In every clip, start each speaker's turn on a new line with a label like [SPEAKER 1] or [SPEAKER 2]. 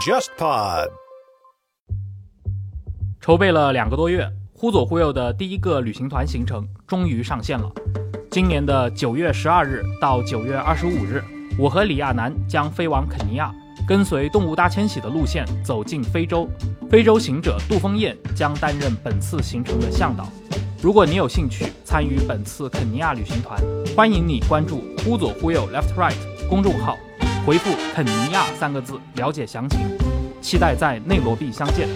[SPEAKER 1] JustPod
[SPEAKER 2] 筹备了两个多月，忽左忽右的第一个旅行团行程终于上线了。今年的九月十二日到九月二十五日，我和李亚男将飞往肯尼亚，跟随动物大迁徙的路线走进非洲。非洲行者杜峰燕将担任本次行程的向导。如果你有兴趣参与本次肯尼亚旅行团，欢迎你关注“忽左忽右 （Left Right）” 公众号，回复“肯尼亚”三个字了解详情。期待在内罗毕相见。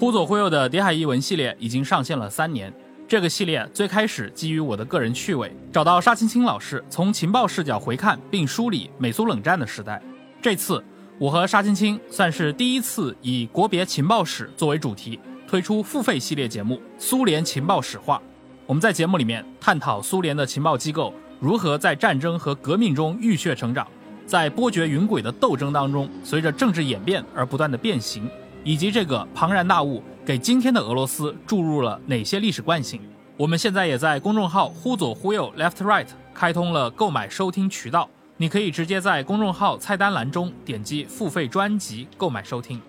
[SPEAKER 2] 忽左忽右的谍海译文系列已经上线了三年。这个系列最开始基于我的个人趣味，找到沙青青老师，从情报视角回看并梳理美苏冷战的时代。这次我和沙青青算是第一次以国别情报史作为主题，推出付费系列节目《苏联情报史话》。我们在节目里面探讨苏联的情报机构如何在战争和革命中浴血成长，在波谲云诡的斗争当中，随着政治演变而不断的变形，以及这个庞然大物。给今天的俄罗斯注入了哪些历史惯性？我们现在也在公众号“忽左忽右 （Left Right）” 开通了购买收听渠道，你可以直接在公众号菜单栏中点击付费专辑购买收听。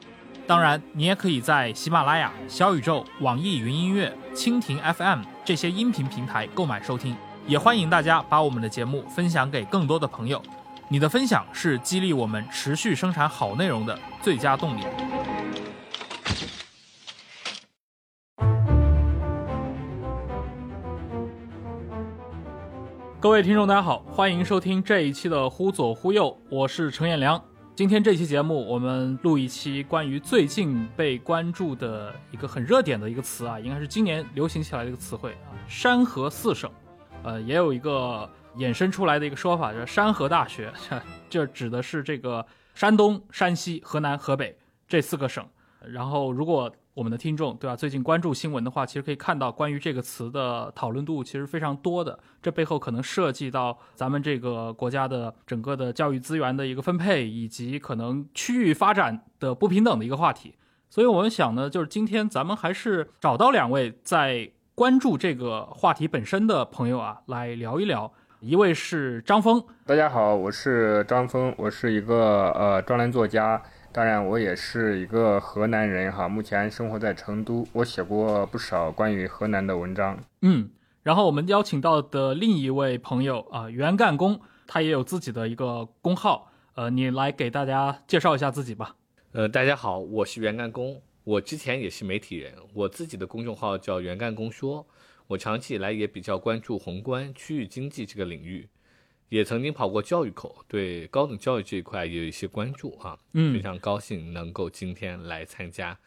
[SPEAKER 2] 当然，你也可以在喜马拉雅、小宇宙、网易云音乐、蜻蜓 FM 这些音频平台购买收听。也欢迎大家把我们的节目分享给更多的朋友，你的分享是激励我们持续生产好内容的最佳动力。各位听众，大家好，欢迎收听这一期的《忽左忽右》，我是程彦良。今天这期节目，我们录一期关于最近被关注的一个很热点的一个词啊，应该是今年流行起来的一个词汇啊，“山河四省”。呃，也有一个衍生出来的一个说法，叫“山河大学”，这指的是这个山东、山西、河南、河北这四个省。然后，如果我们的听众对吧？最近关注新闻的话，其实可以看到关于这个词的讨论度其实非常多的。这背后可能涉及到咱们这个国家的整个的教育资源的一个分配，以及可能区域发展的不平等的一个话题。所以我们想呢，就是今天咱们还是找到两位在关注这个话题本身的朋友啊，来聊一聊。一位是张峰，
[SPEAKER 3] 大家好，我是张峰，我是一个呃专栏作家。当然，我也是一个河南人哈，目前生活在成都。我写过不少关于河南的文章。
[SPEAKER 2] 嗯，然后我们邀请到的另一位朋友啊，袁干工，他也有自己的一个公号。呃，你来给大家介绍一下自己吧。
[SPEAKER 4] 呃，大家好，我是袁干工，我之前也是媒体人，我自己的公众号叫袁干工说。我长期以来也比较关注宏观区域经济这个领域。也曾经跑过教育口，对高等教育这一块也有一些关注啊。
[SPEAKER 2] 嗯，
[SPEAKER 4] 非常高兴能够今天来参加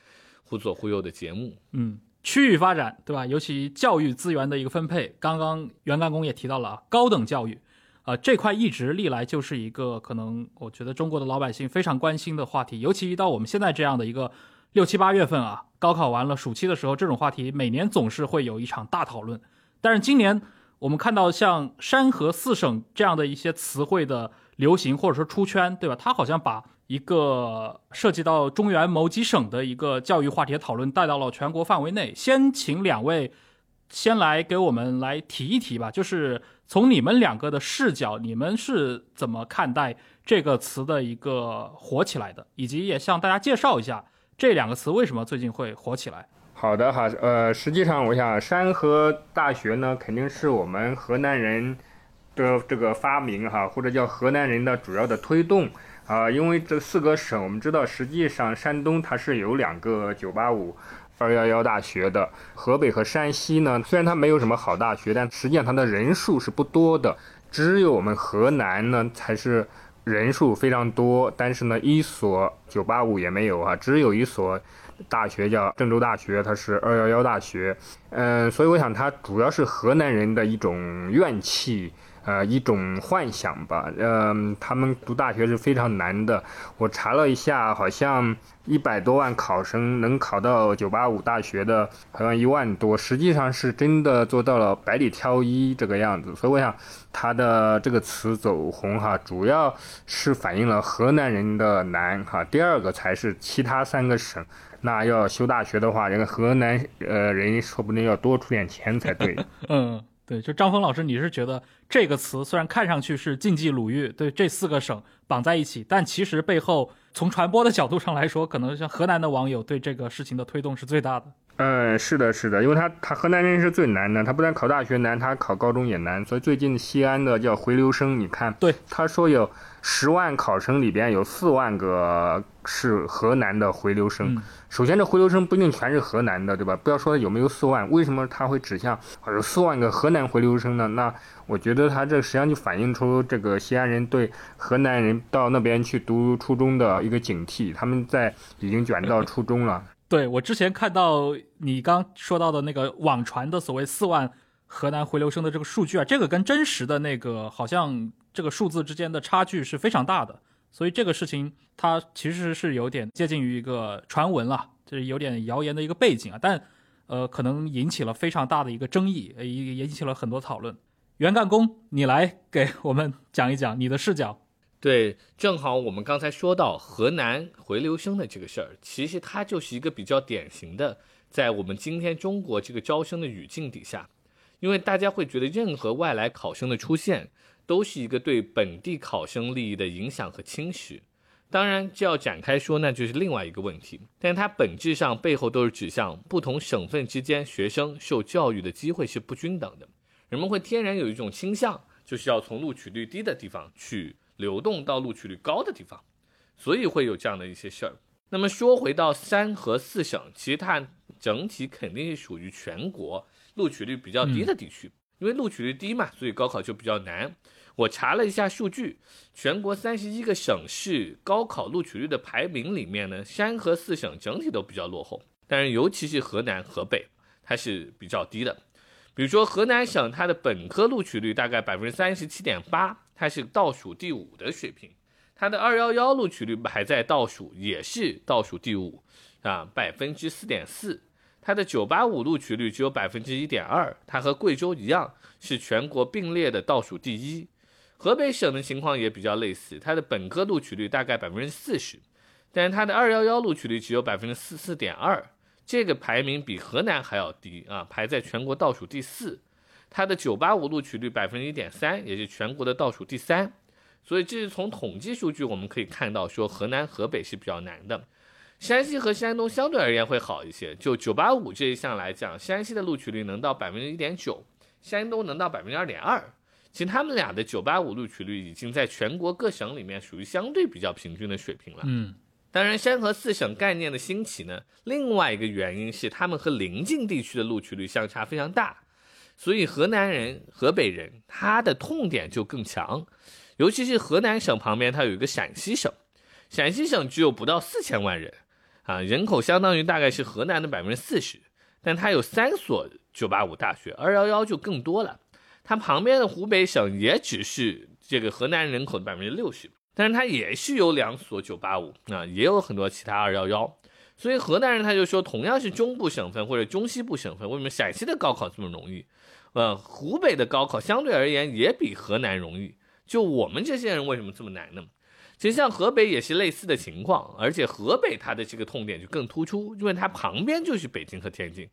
[SPEAKER 4] 忽左忽右的节目。
[SPEAKER 2] 嗯，区域发展对吧？尤其教育资源的一个分配，刚刚袁干工也提到了啊，高等教育，啊这块一直历来就是一个可能我觉得中国的老百姓非常关心的话题。尤其一到我们现在这样的一个六七八月份啊，高考完了暑期的时候，这种话题每年总是会有一场大讨论。但是今年。我们看到像“山河四省”这样的一些词汇的流行或者说出圈，对吧？它好像把一个涉及到中原某几省的一个教育话题的讨论带到了全国范围内。先请两位先来给我们来提一提吧，就是从你们两个的视角，你们是怎么看待这个词的一个火起来的，以及也向大家介绍一下这两个词为什么最近会火起来。
[SPEAKER 3] 好的哈，呃，实际上我想山河大学呢，肯定是我们河南人的这个发明哈，或者叫河南人的主要的推动啊，因为这四个省，我们知道实际上山东它是有两个985、211大学的，河北和山西呢，虽然它没有什么好大学，但实际上它的人数是不多的，只有我们河南呢才是人数非常多，但是呢一所985也没有啊，只有一所。大学叫郑州大学，它是二幺幺大学，嗯，所以我想它主要是河南人的一种怨气，呃一种幻想吧。嗯、他们读大学是非常难的。我查了一下，好像一百多万考生能考到九八五大学的，好像一万多，实际上是真的做到了百里挑一这个样子。所以我想，他的这个词走红哈，主要是反映了河南人的难哈，第二个才是其他三个省。那要修大学的话，人家河南呃人说不定要多出点钱才对。
[SPEAKER 2] 嗯，对，就张峰老师，你是觉得这个词虽然看上去是晋冀鲁豫对这四个省绑在一起，但其实背后从传播的角度上来说，可能像河南的网友对这个事情的推动是最大的。
[SPEAKER 3] 嗯，是的，是的，因为他他河南人是最难的，他不但考大学难，他考高中也难。所以最近西安的叫回流生，你看，
[SPEAKER 2] 对，
[SPEAKER 3] 他说有十万考生里边有四万个是河南的回流生。
[SPEAKER 2] 嗯
[SPEAKER 3] 首先，这回流生不一定全是河南的，对吧？不要说有没有四万，为什么他会指向啊有四万个河南回流生呢？那我觉得他这实际上就反映出这个西安人对河南人到那边去读初中的一个警惕，他们在已经卷到初中了。
[SPEAKER 2] 对我之前看到你刚说到的那个网传的所谓四万河南回流生的这个数据啊，这个跟真实的那个好像这个数字之间的差距是非常大的，所以这个事情它其实是有点接近于一个传闻了，就是有点谣言的一个背景啊，但呃可能引起了非常大的一个争议，呃也引起了很多讨论。袁干工，你来给我们讲一讲你的视角。
[SPEAKER 4] 对，正好我们刚才说到河南回流生的这个事儿，其实它就是一个比较典型的，在我们今天中国这个招生的语境底下，因为大家会觉得任何外来考生的出现，都是一个对本地考生利益的影响和侵蚀。当然，这要展开说，那就是另外一个问题。但它本质上背后都是指向不同省份之间学生受教育的机会是不均等的，人们会天然有一种倾向，就是要从录取率低的地方去。流动到录取率高的地方，所以会有这样的一些事儿。那么说回到三和四省，其实它整体肯定是属于全国录取率比较低的地区，因为录取率低嘛，所以高考就比较难。我查了一下数据，全国三十一个省市高考录取率的排名里面呢，山河四省整体都比较落后，但是尤其是河南、河北，它是比较低的。比如说河南省，它的本科录取率大概百分之三十七点八。它是倒数第五的水平，它的二幺幺录取率排在倒数，也是倒数第五，啊，百分之四点四。它的九八五录取率只有百分之一点二，它和贵州一样是全国并列的倒数第一。河北省的情况也比较类似，它的本科录取率大概百分之四十，但是它的二幺幺录取率只有百分之四四点二，这个排名比河南还要低啊，排在全国倒数第四。它的九八五录取率百分之一点三，也是全国的倒数第三，所以这是从统计数据我们可以看到，说河南、河北是比较难的，山西和山东相对而言会好一些。就九八五这一项来讲，山西的录取率能到百分之一点九，山东能到百分之二点二。其实他们俩的九八五录取率已经在全国各省里面属于相对比较平均的水平了。
[SPEAKER 2] 嗯，
[SPEAKER 4] 当然，山河四省概念的兴起呢，另外一个原因是他们和邻近地区的录取率相差非常大。所以河南人、河北人他的痛点就更强，尤其是河南省旁边，它有一个陕西省，陕西省只有不到四千万人，啊，人口相当于大概是河南的百分之四十，但它有三所九八五大学，二幺幺就更多了。它旁边的湖北省也只是这个河南人口的百分之六十，但是它也是有两所九八五啊，也有很多其他二幺幺。所以河南人他就说，同样是中部省份或者中西部省份，为什么陕西的高考这么容易？呃，湖北的高考相对而言也比河南容易。就我们这些人为什么这么难呢？其实像河北也是类似的情况，而且河北它的这个痛点就更突出，因为它旁边就是北京和天津。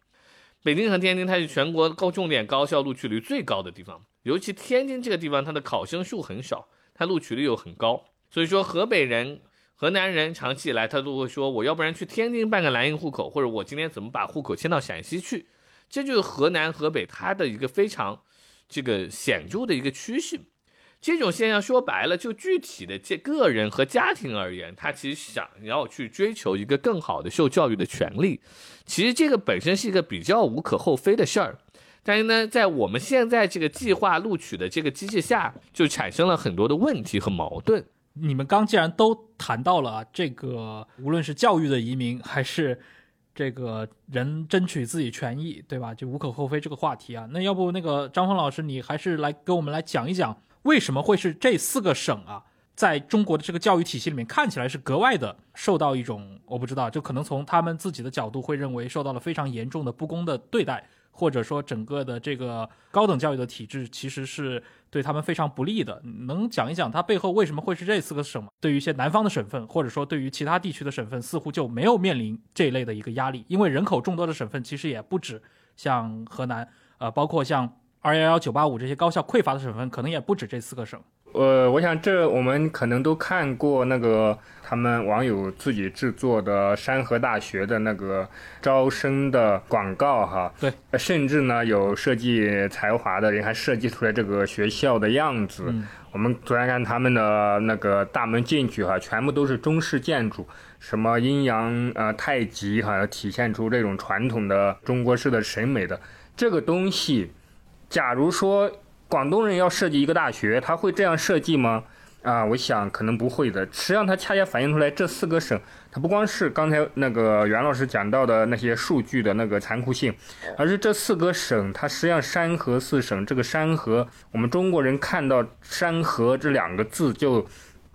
[SPEAKER 4] 北京和天津它是全国高重点高校录取率最高的地方，尤其天津这个地方，它的考生数很少，它录取率又很高。所以说，河北人、河南人长期以来他都会说，我要不然去天津办个蓝印户口，或者我今天怎么把户口迁到陕西去。这就是河南、河北它的一个非常这个显著的一个趋势。这种现象说白了，就具体的这个人和家庭而言，他其实想要去追求一个更好的受教育的权利。其实这个本身是一个比较无可厚非的事儿，但是呢，在我们现在这个计划录取的这个机制下，就产生了很多的问题和矛盾。
[SPEAKER 2] 你们刚既然都谈到了这个，无论是教育的移民还是这个人争取自己权益，对吧？就无可厚非这个话题啊。那要不那个张峰老师，你还是来给我们来讲一讲，为什么会是这四个省啊，在中国的这个教育体系里面看起来是格外的受到一种我不知道，就可能从他们自己的角度会认为受到了非常严重的不公的对待。或者说，整个的这个高等教育的体制其实是对他们非常不利的。能讲一讲它背后为什么会是这四个省吗？对于一些南方的省份，或者说对于其他地区的省份，似乎就没有面临这一类的一个压力，因为人口众多的省份其实也不止像河南，呃，包括像二幺幺、九八五这些高校匮乏的省份，可能也不止这四个省。
[SPEAKER 3] 呃，我想这我们可能都看过那个他们网友自己制作的山河大学的那个招生的广告哈。
[SPEAKER 2] 对，
[SPEAKER 3] 甚至呢有设计才华的人还设计出来这个学校的样子。
[SPEAKER 2] 嗯，
[SPEAKER 3] 我们昨天看他们的那个大门进去哈，全部都是中式建筑，什么阴阳呃太极哈，体现出这种传统的中国式的审美的这个东西。假如说。广东人要设计一个大学，他会这样设计吗？啊，我想可能不会的。实际上，它恰恰反映出来这四个省，它不光是刚才那个袁老师讲到的那些数据的那个残酷性，而是这四个省，它实际上山河四省，这个山河，我们中国人看到山河这两个字就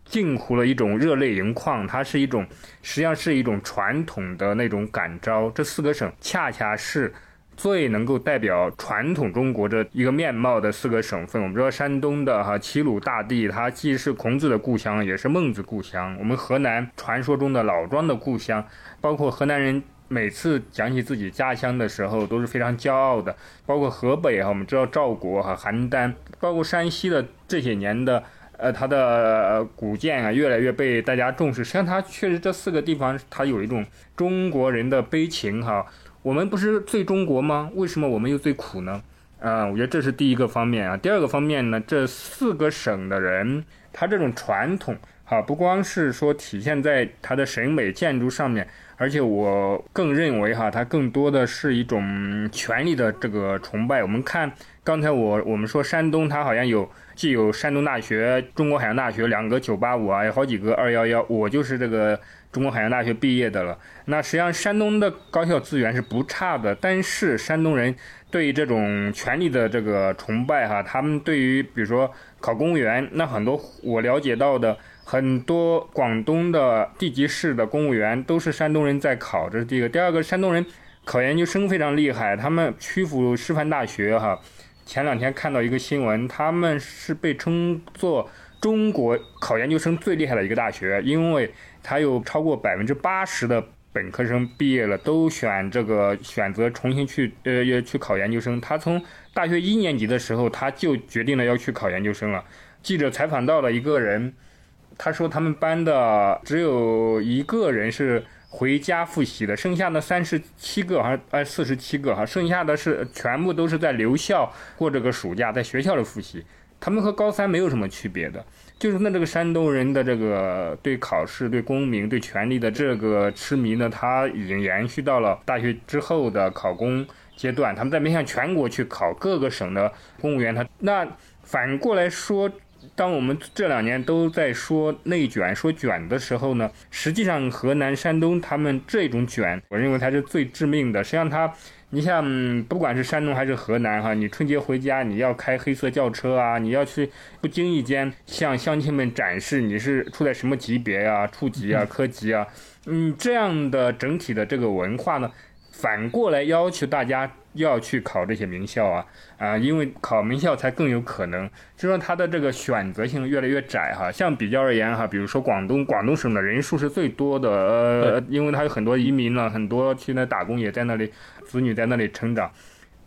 [SPEAKER 3] 近乎了一种热泪盈眶，它是一种实际上是一种传统的那种感召。这四个省恰恰是。最能够代表传统中国这一个面貌的四个省份，我们知道山东的哈齐鲁大地，它既是孔子的故乡，也是孟子故乡。我们河南传说中的老庄的故乡，包括河南人每次讲起自己家乡的时候都是非常骄傲的。包括河北哈，我们知道赵国哈邯郸，包括山西的这些年的呃它的古建啊，越来越被大家重视。实际上，它确实这四个地方它有一种中国人的悲情哈。我们不是最中国吗？为什么我们又最苦呢？啊，我觉得这是第一个方面啊。第二个方面呢，这四个省的人，他这种传统，哈，不光是说体现在他的审美建筑上面，而且我更认为哈，它更多的是一种权力的这个崇拜。我们看刚才我我们说山东，它好像有既有山东大学、中国海洋大学两个九八五啊，有好几个二幺幺，我就是这个。中国海洋大学毕业的了，那实际上山东的高校资源是不差的，但是山东人对于这种权力的这个崇拜哈，他们对于比如说考公务员，那很多我了解到的很多广东的地级市的公务员都是山东人在考，这是第一个。第二个，山东人考研究生非常厉害，他们曲阜师范大学哈，前两天看到一个新闻，他们是被称作中国考研究生最厉害的一个大学，因为。他有超过百分之八十的本科生毕业了，都选这个选择重新去呃要去考研究生。他从大学一年级的时候他就决定了要去考研究生了。记者采访到了一个人，他说他们班的只有一个人是回家复习的，剩下的三十七个还是哎四十七个哈，剩下的是全部都是在留校过这个暑假，在学校里复习。他们和高三没有什么区别的。就是那这个山东人的这个对考试、对公民、对权力的这个痴迷呢，他已经延续到了大学之后的考公阶段。他们在面向全国去考各个省的公务员，他那反过来说，当我们这两年都在说内卷、说卷的时候呢，实际上河南、山东他们这种卷，我认为它是最致命的。实际上他。你像不管是山东还是河南哈，你春节回家你要开黑色轿车啊，你要去不经意间向乡亲们展示你是处在什么级别呀、处级啊、科级啊，嗯，这样的整体的这个文化呢，反过来要求大家。要去考这些名校啊啊，因为考名校才更有可能，就说它的这个选择性越来越窄哈。像比较而言哈，比如说广东，广东省的人数是最多的，呃，因为它有很多移民了，很多去那打工也在那里，子女在那里成长。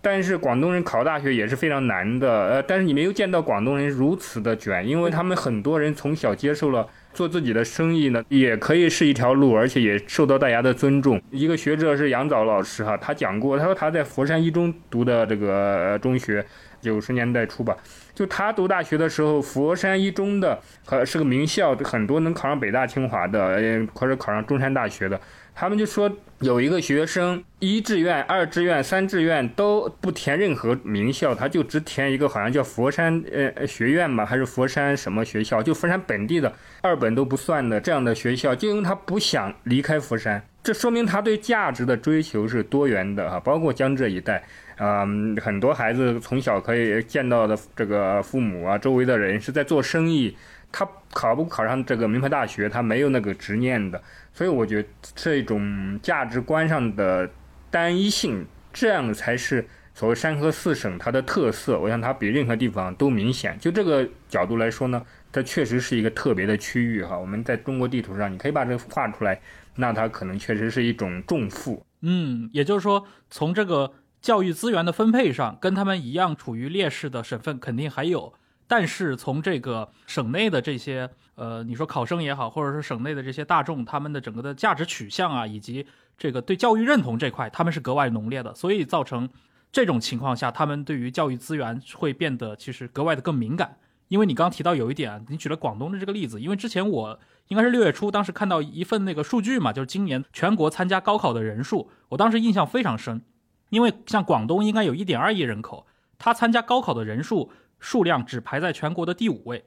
[SPEAKER 3] 但是广东人考大学也是非常难的，呃，但是你没有见到广东人如此的卷，因为他们很多人从小接受了。做自己的生意呢，也可以是一条路，而且也受到大家的尊重。一个学者是杨早老师哈，他讲过，他说他在佛山一中读的这个中学，九十年代初吧，就他读大学的时候，佛山一中的和是个名校，很多能考上北大清华的，或者考上中山大学的，他们就说有一个学生一志愿、二志愿、三志愿都不填任何名校，他就只填一个好像叫佛山呃学院吧，还是佛山什么学校，就佛山本地的二本都不算的这样的学校，就因为他不想离开佛山，这说明他对价值的追求是多元的啊，包括江浙一带。啊、很多孩子从小可以见到的这个父母啊，周围的人是在做生意，他考不考上这个名牌大学，他没有那个执念的，所以我觉得这种价值观上的单一性，这样才是所谓山河四省它的特色。我想它比任何地方都明显。就这个角度来说呢，它确实是一个特别的区域哈。我们在中国地图上，你可以把这个画出来，那它可能确实是一种重负。
[SPEAKER 2] 嗯，也就是说，从这个教育资源的分配上，跟他们一样处于劣势的省份肯定还有，但是从这个省内的这些呃，你说考生也好，或者是省内的这些大众，他们的整个的价值取向啊，以及这个对教育认同这块，他们是格外浓烈的，所以造成这种情况下，他们对于教育资源会变得其实格外的更敏感。因为你刚提到有一点，你举了广东的这个例子，因为之前我应该是六月初，当时看到一份那个数据嘛，就是今年全国参加高考的人数，我当时印象非常深，因为像广东应该有一点二亿人口，他参加高考的人数数量只排在全国的第五位。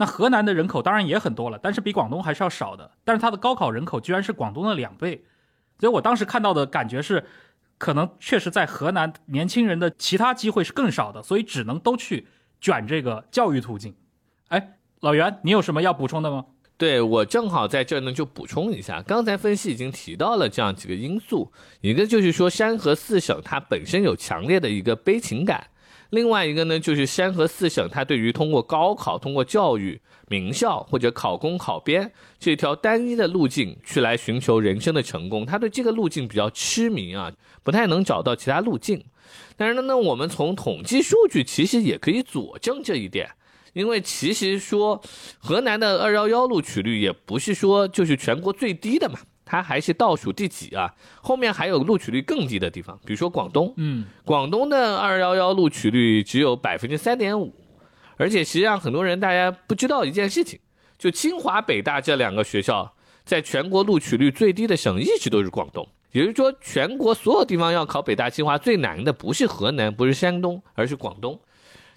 [SPEAKER 2] 那河南的人口当然也很多了，但是比广东还是要少的，但是它的高考人口居然是广东的两倍，所以我当时看到的感觉是，可能确实在河南年轻人的其他机会是更少的，所以只能都去卷这个教育途径。哎，老袁，你有什么要补充的吗？
[SPEAKER 4] 对我正好在这儿呢，就补充一下，刚才分析已经提到了这样几个因素，一个就是说山河四省它本身有强烈的一个悲情感，另外一个呢就是山河四省它对于通过高考、通过教育、名校或者考公考编这条单一的路径去来寻求人生的成功，他对这个路径比较痴迷啊，不太能找到其他路径。但是呢，呢我们从统计数据其实也可以佐证这一点。因为其实说河南的二幺幺录取率也不是说就是全国最低的嘛，它还是倒数第几啊？后面还有录取率更低的地方，比如说广东，
[SPEAKER 2] 嗯，
[SPEAKER 4] 广东的二幺幺录取率只有百分之三点五，而且实际上很多人大家不知道一件事情，就清华、北大这两个学校在全国录取率最低的省一直都是广东，也就是说全国所有地方要考北大、清华最难的不是河南，不是山东，而是广东。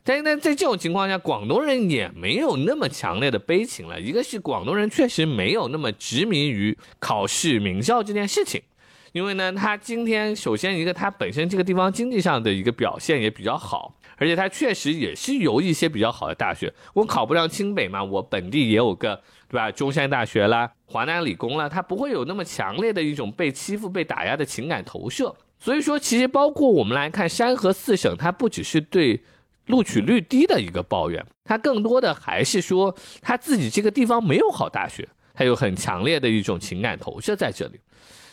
[SPEAKER 4] 但是呢，在这种情况下，广东人也没有那么强烈的悲情了。一个是广东人确实没有那么执迷于考试名校这件事情，因为呢，他今天首先一个他本身这个地方经济上的一个表现也比较好，而且他确实也是有一些比较好的大学。我考不上清北嘛，我本地也有个对吧？中山大学啦，华南理工啦，他不会有那么强烈的一种被欺负、被打压的情感投射。所以说，其实包括我们来看山河四省，它不只是对。录取率低的一个抱怨，他更多的还是说他自己这个地方没有好大学，他有很强烈的一种情感投射在这里。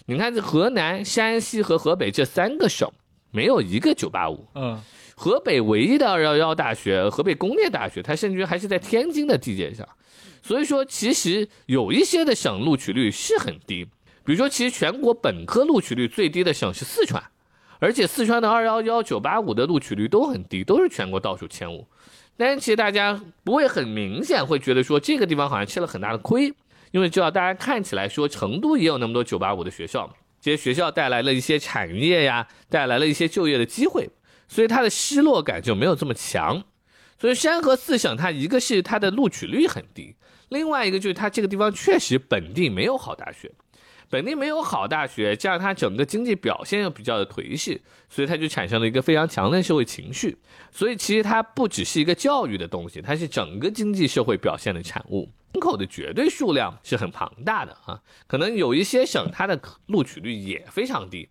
[SPEAKER 4] 你看，这河南、山西和河北这三个省没有一个985，
[SPEAKER 2] 嗯，
[SPEAKER 4] 河北唯一的211大学，河北工业大学，它甚至还是在天津的地界上。所以说，其实有一些的省录取率是很低，比如说，其实全国本科录取率最低的省是四川。而且四川的二幺幺、九八五的录取率都很低，都是全国倒数前五。但是其实大家不会很明显会觉得说这个地方好像吃了很大的亏，因为知道大家看起来说成都也有那么多九八五的学校，这些学校带来了一些产业呀，带来了一些就业的机会，所以它的失落感就没有这么强。所以山河四省它一个是它的录取率很低，另外一个就是它这个地方确实本地没有好大学。本地没有好大学，加上它整个经济表现又比较的颓势，所以它就产生了一个非常强的社会情绪。所以其实它不只是一个教育的东西，它是整个经济社会表现的产物。人口的绝对数量是很庞大的啊，可能有一些省它的录取率也非常低，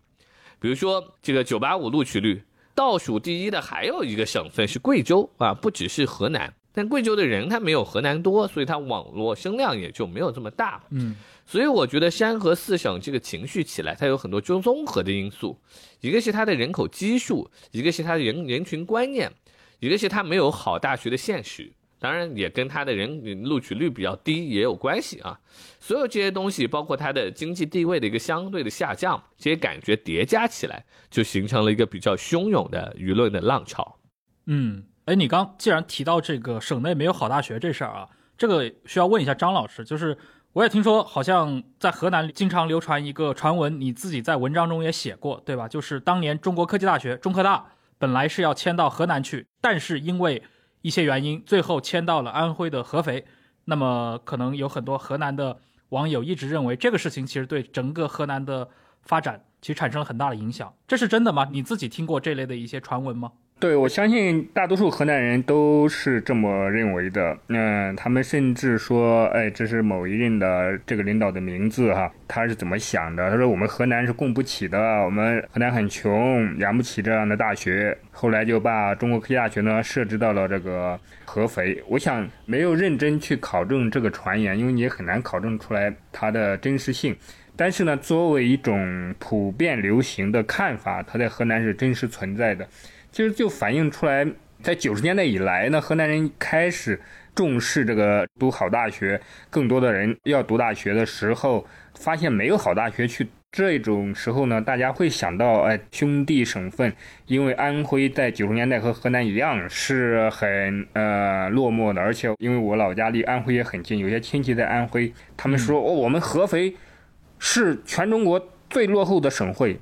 [SPEAKER 4] 比如说这个九八五录取率倒数第一的还有一个省份是贵州啊，不只是河南，但贵州的人他没有河南多，所以它网络声量也就没有这么大。
[SPEAKER 2] 嗯。
[SPEAKER 4] 所以我觉得山河四省这个情绪起来，它有很多综综合的因素，一个是它的人口基数，一个是它的人人群观念，一个是它没有好大学的现实，当然也跟它的人录取率比较低也有关系啊。所有这些东西，包括它的经济地位的一个相对的下降，这些感觉叠加起来，就形成了一个比较汹涌的舆论的浪潮。
[SPEAKER 2] 嗯，哎，你刚既然提到这个省内没有好大学这事儿啊，这个需要问一下张老师，就是。我也听说，好像在河南经常流传一个传闻，你自己在文章中也写过，对吧？就是当年中国科技大学中科大本来是要迁到河南去，但是因为一些原因，最后迁到了安徽的合肥。那么可能有很多河南的网友一直认为这个事情其实对整个河南的发展其实产生了很大的影响，这是真的吗？你自己听过这类的一些传闻吗？
[SPEAKER 3] 对，我相信大多数河南人都是这么认为的。嗯，他们甚至说，哎，这是某一任的这个领导的名字哈，他是怎么想的？他说我们河南是供不起的，我们河南很穷，养不起这样的大学。后来就把中国科技大学呢设置到了这个合肥。我想没有认真去考证这个传言，因为你也很难考证出来它的真实性。但是呢，作为一种普遍流行的看法，它在河南是真实存在的。其实就反映出来，在九十年代以来呢，河南人开始重视这个读好大学，更多的人要读大学的时候，发现没有好大学去，这种时候呢，大家会想到，哎，兄弟省份，因为安徽在九十年代和河南一样是很呃落寞的，而且因为我老家离安徽也很近，有些亲戚在安徽，他们说，哦，我们合肥是全中国最落后的省会，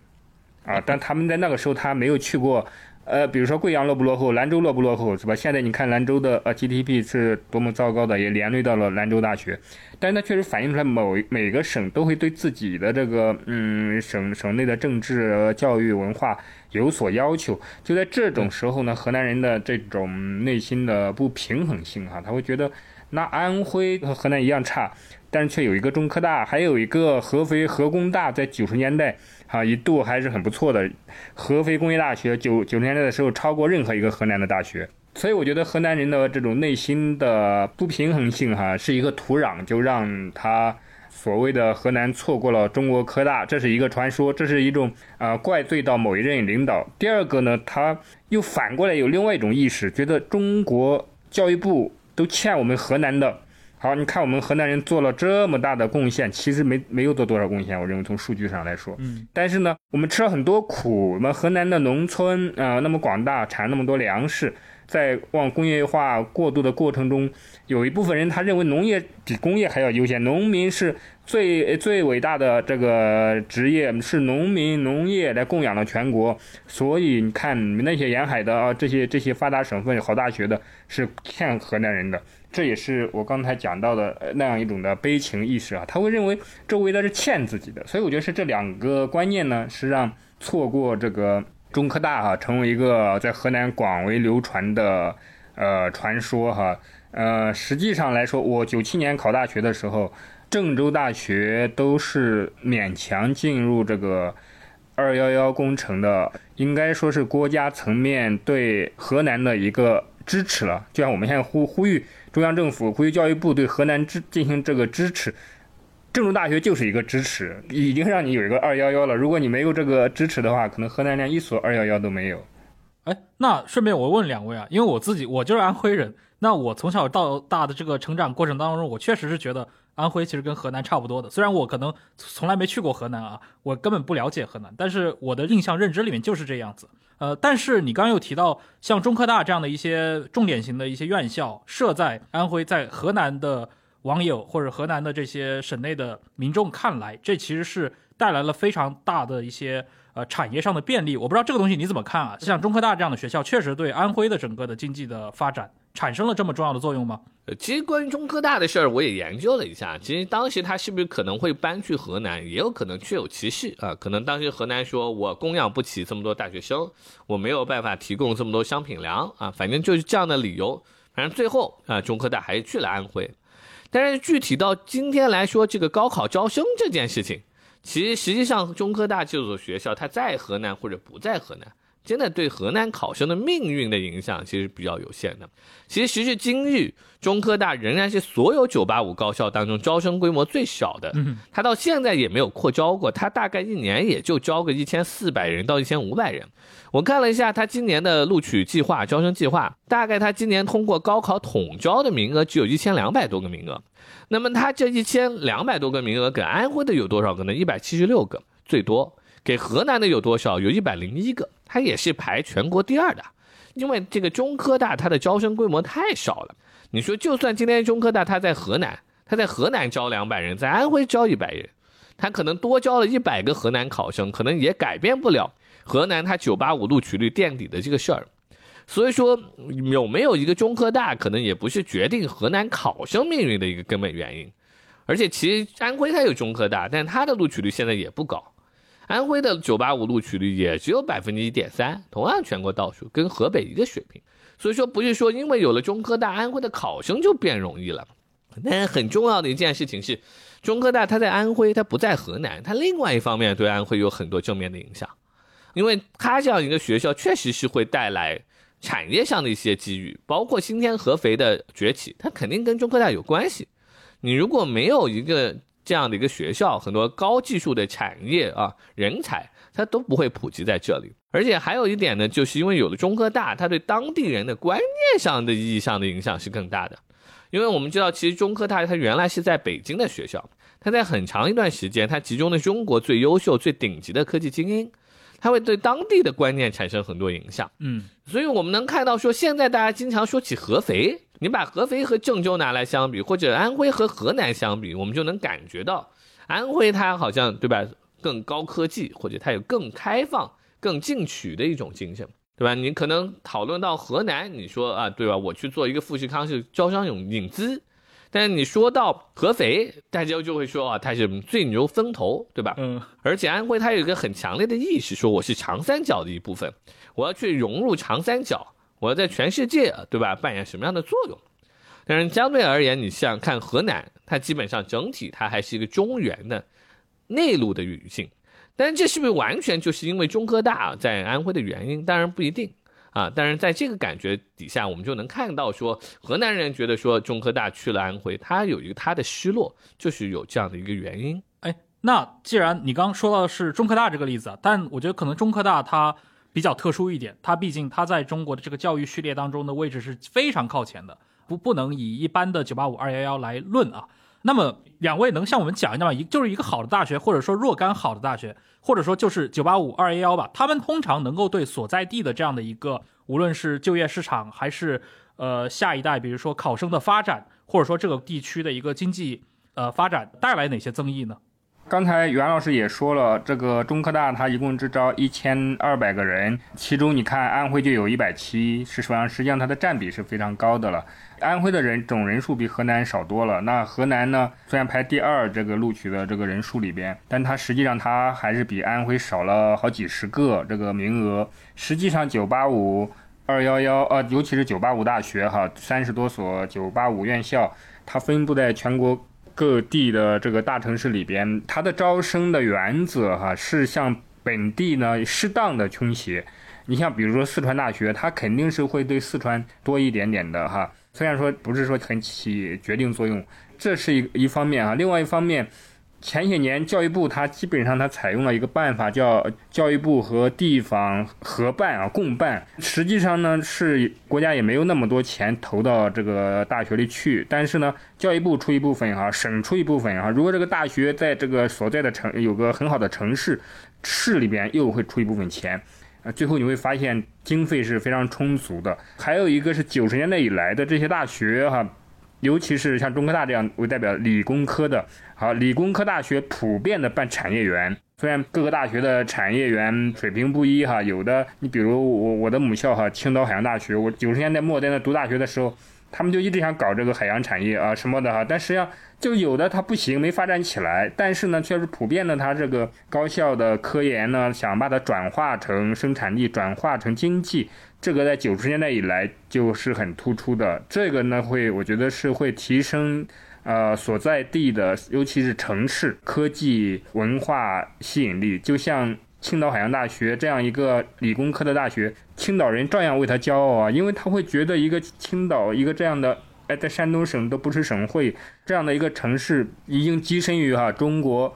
[SPEAKER 3] 啊，但他们在那个时候他没有去过。呃，比如说贵阳落不落后，兰州落不落后，是吧？现在你看兰州的呃 GDP 是多么糟糕的，也连累到了兰州大学。但是它确实反映出来，某每个省都会对自己的这个嗯省省内的政治、教育、文化有所要求。就在这种时候呢，河南人的这种内心的不平衡性哈，他会觉得那安徽和河南一样差，但是却有一个中科大，还有一个合肥合工大，在九十年代。啊，一度还是很不错的。合肥工业大学九九十年代的时候超过任何一个河南的大学，所以我觉得河南人的这种内心的不平衡性，哈，是一个土壤，就让他所谓的河南错过了中国科大，这是一个传说，这是一种啊怪罪到某一任领导。第二个呢，他又反过来有另外一种意识，觉得中国教育部都欠我们河南的。好，你看我们河南人做了这么大的贡献，其实没没有做多少贡献，我认为从数据上来说，
[SPEAKER 2] 嗯，
[SPEAKER 3] 但是呢，我们吃了很多苦，我们河南的农村啊那么广大，产那么多粮食，在往工业化过渡的过程中，有一部分人他认为农业比工业还要优先，农民是最最伟大的这个职业，是农民农业来供养了全国，所以你看那些沿海的啊这些这些发达省份好大学的是欠河南人的。这也是我刚才讲到的那样一种的悲情意识啊，他会认为周围的是欠自己的，所以我觉得是这两个观念呢，是让错过这个中科大哈，成为一个在河南广为流传的呃传说哈。呃，实际上来说，我九七年考大学的时候，郑州大学都是勉强进入这个二幺幺工程的，应该说是国家层面对河南的一个支持了，就像我们现在呼呼吁。中央政府呼吁教育部对河南支进行这个支持，郑州大学就是一个支持，已经让你有一个二幺幺了。如果你没有这个支持的话，可能河南连一所二幺幺都没有。
[SPEAKER 2] 哎，那顺便我问两位啊，因为我自己我就是安徽人，那我从小到大的这个成长过程当中，我确实是觉得安徽其实跟河南差不多的。虽然我可能从来没去过河南啊，我根本不了解河南，但是我的印象认知里面就是这样子。呃，但是你刚刚又提到像中科大这样的一些重点型的一些院校设在安徽，在河南的网友或者河南的这些省内的民众看来，这其实是带来了非常大的一些呃产业上的便利。我不知道这个东西你怎么看啊？像中科大这样的学校，确实对安徽的整个的经济的发展产生了这么重要的作用吗？
[SPEAKER 4] 呃，其实关于中科大的事儿，我也研究了一下。其实当时他是不是可能会搬去河南，也有可能确有其事啊。可能当时河南说，我供养不起这么多大学生，我没有办法提供这么多商品粮啊，反正就是这样的理由。反正最后啊，中科大还是去了安徽。但是具体到今天来说，这个高考招生这件事情，其实实际上中科大这所学校，它在河南或者不在河南。真的对河南考生的命运的影响其实比较有限的。其实时至今日，中科大仍然是所有985高校当中招生规模最小的。它到现在也没有扩招过，它大概一年也就招个一千四百人到一千五百人。我看了一下它今年的录取计划、招生计划，大概它今年通过高考统招的名额只有一千两百多个名额。那么它这一千两百多个名额给安徽的有多少个呢？一百七十六个，最多。给河南的有多少？有一百零一个，它也是排全国第二的。因为这个中科大它的招生规模太少了。你说，就算今天中科大它在河南，它在河南招两百人，在安徽招一百人，他可能多招了一百个河南考生，可能也改变不了河南它九八五录取率垫底的这个事儿。所以说，有没有一个中科大，可能也不是决定河南考生命运的一个根本原因。而且，其实安徽它有中科大，但它的录取率现在也不高。安徽的九八五录取率也只有百分之一点三，同样全国倒数，跟河北一个水平。所以说，不是说因为有了中科大，安徽的考生就变容易了。但很重要的一件事情是，中科大它在安徽，它不在河南，它另外一方面对安徽有很多正面的影响，因为它这样一个学校确实是会带来。产业上的一些机遇，包括新天合肥的崛起，它肯定跟中科大有关系。你如果没有一个这样的一个学校，很多高技术的产业啊人才，它都不会普及在这里。而且还有一点呢，就是因为有了中科大，它对当地人的观念上的意义上的影响是更大的。因为我们知道，其实中科大它原来是在北京的学校，它在很长一段时间，它集中了中国最优秀、最顶级的科技精英。它会对当地的观念产生很多影响，
[SPEAKER 2] 嗯，
[SPEAKER 4] 所以我们能看到说，现在大家经常说起合肥，你把合肥和郑州拿来相比，或者安徽和河南相比，我们就能感觉到，安徽它好像对吧，更高科技，或者它有更开放、更进取的一种精神，对吧？你可能讨论到河南，你说啊，对吧？我去做一个富士康是招商引引资。但是你说到合肥，大家就会说啊，它是最牛风投，对吧？
[SPEAKER 2] 嗯。
[SPEAKER 4] 而且安徽它有一个很强烈的意识，说我是长三角的一部分，我要去融入长三角，我要在全世界，对吧？扮演什么样的作用？但是相对而言，你像看河南，它基本上整体它还是一个中原的内陆的语境。但是这是不是完全就是因为中科大在安徽的原因？当然不一定。啊，但是在这个感觉底下，我们就能看到说，河南人觉得说中科大去了安徽，他有一个他的失落，就是有这样的一个原因。
[SPEAKER 2] 哎，那既然你刚刚说到的是中科大这个例子啊，但我觉得可能中科大它比较特殊一点，它毕竟它在中国的这个教育序列当中的位置是非常靠前的，不不能以一般的九八五二幺幺来论啊。那么两位能向我们讲一讲吗？一就是一个好的大学，或者说若干好的大学，或者说就是九八五二幺幺吧，他们通常能够对所在地的这样的一个，无论是就业市场，还是呃下一代，比如说考生的发展，或者说这个地区的一个经济呃发展带来哪些增益呢？
[SPEAKER 3] 刚才袁老师也说了，这个中科大它一共只招一千二百个人，其中你看安徽就有一百七，实际上实际上它的占比是非常高的了。安徽的人总人数比河南少多了。那河南呢，虽然排第二这个录取的这个人数里边，但它实际上它还是比安徽少了好几十个这个名额。实际上九八五二幺幺呃，尤其是九八五大学哈，三十多所九八五院校，它分布在全国。各地的这个大城市里边，它的招生的原则哈是向本地呢适当的倾斜。你像比如说四川大学，它肯定是会对四川多一点点的哈，虽然说不是说很起决定作用，这是一一方面啊。另外一方面。前些年，教育部它基本上它采用了一个办法，叫教育部和地方合办啊，共办。实际上呢，是国家也没有那么多钱投到这个大学里去，但是呢，教育部出一部分哈，省出一部分哈。如果这个大学在这个所在的城有个很好的城市，市里边又会出一部分钱，啊，最后你会发现经费是非常充足的。还有一个是九十年代以来的这些大学哈。尤其是像中科大这样为代表理工科的，好，理工科大学普遍的办产业园。虽然各个大学的产业园水平不一，哈，有的你比如我我的母校哈，青岛海洋大学，我九十年代末在那读大学的时候。他们就一直想搞这个海洋产业啊什么的哈，但实际上就有的它不行，没发展起来。但是呢，确实普遍的，它这个高校的科研呢，想把它转化成生产力，转化成经济，这个在九十年代以来就是很突出的。这个呢，会我觉得是会提升呃所在地的，尤其是城市科技文化吸引力，就像。青岛海洋大学这样一个理工科的大学，青岛人照样为他骄傲啊，因为他会觉得一个青岛一个这样的，哎，在山东省都不是省会这样的一个城市，已经跻身于哈中国，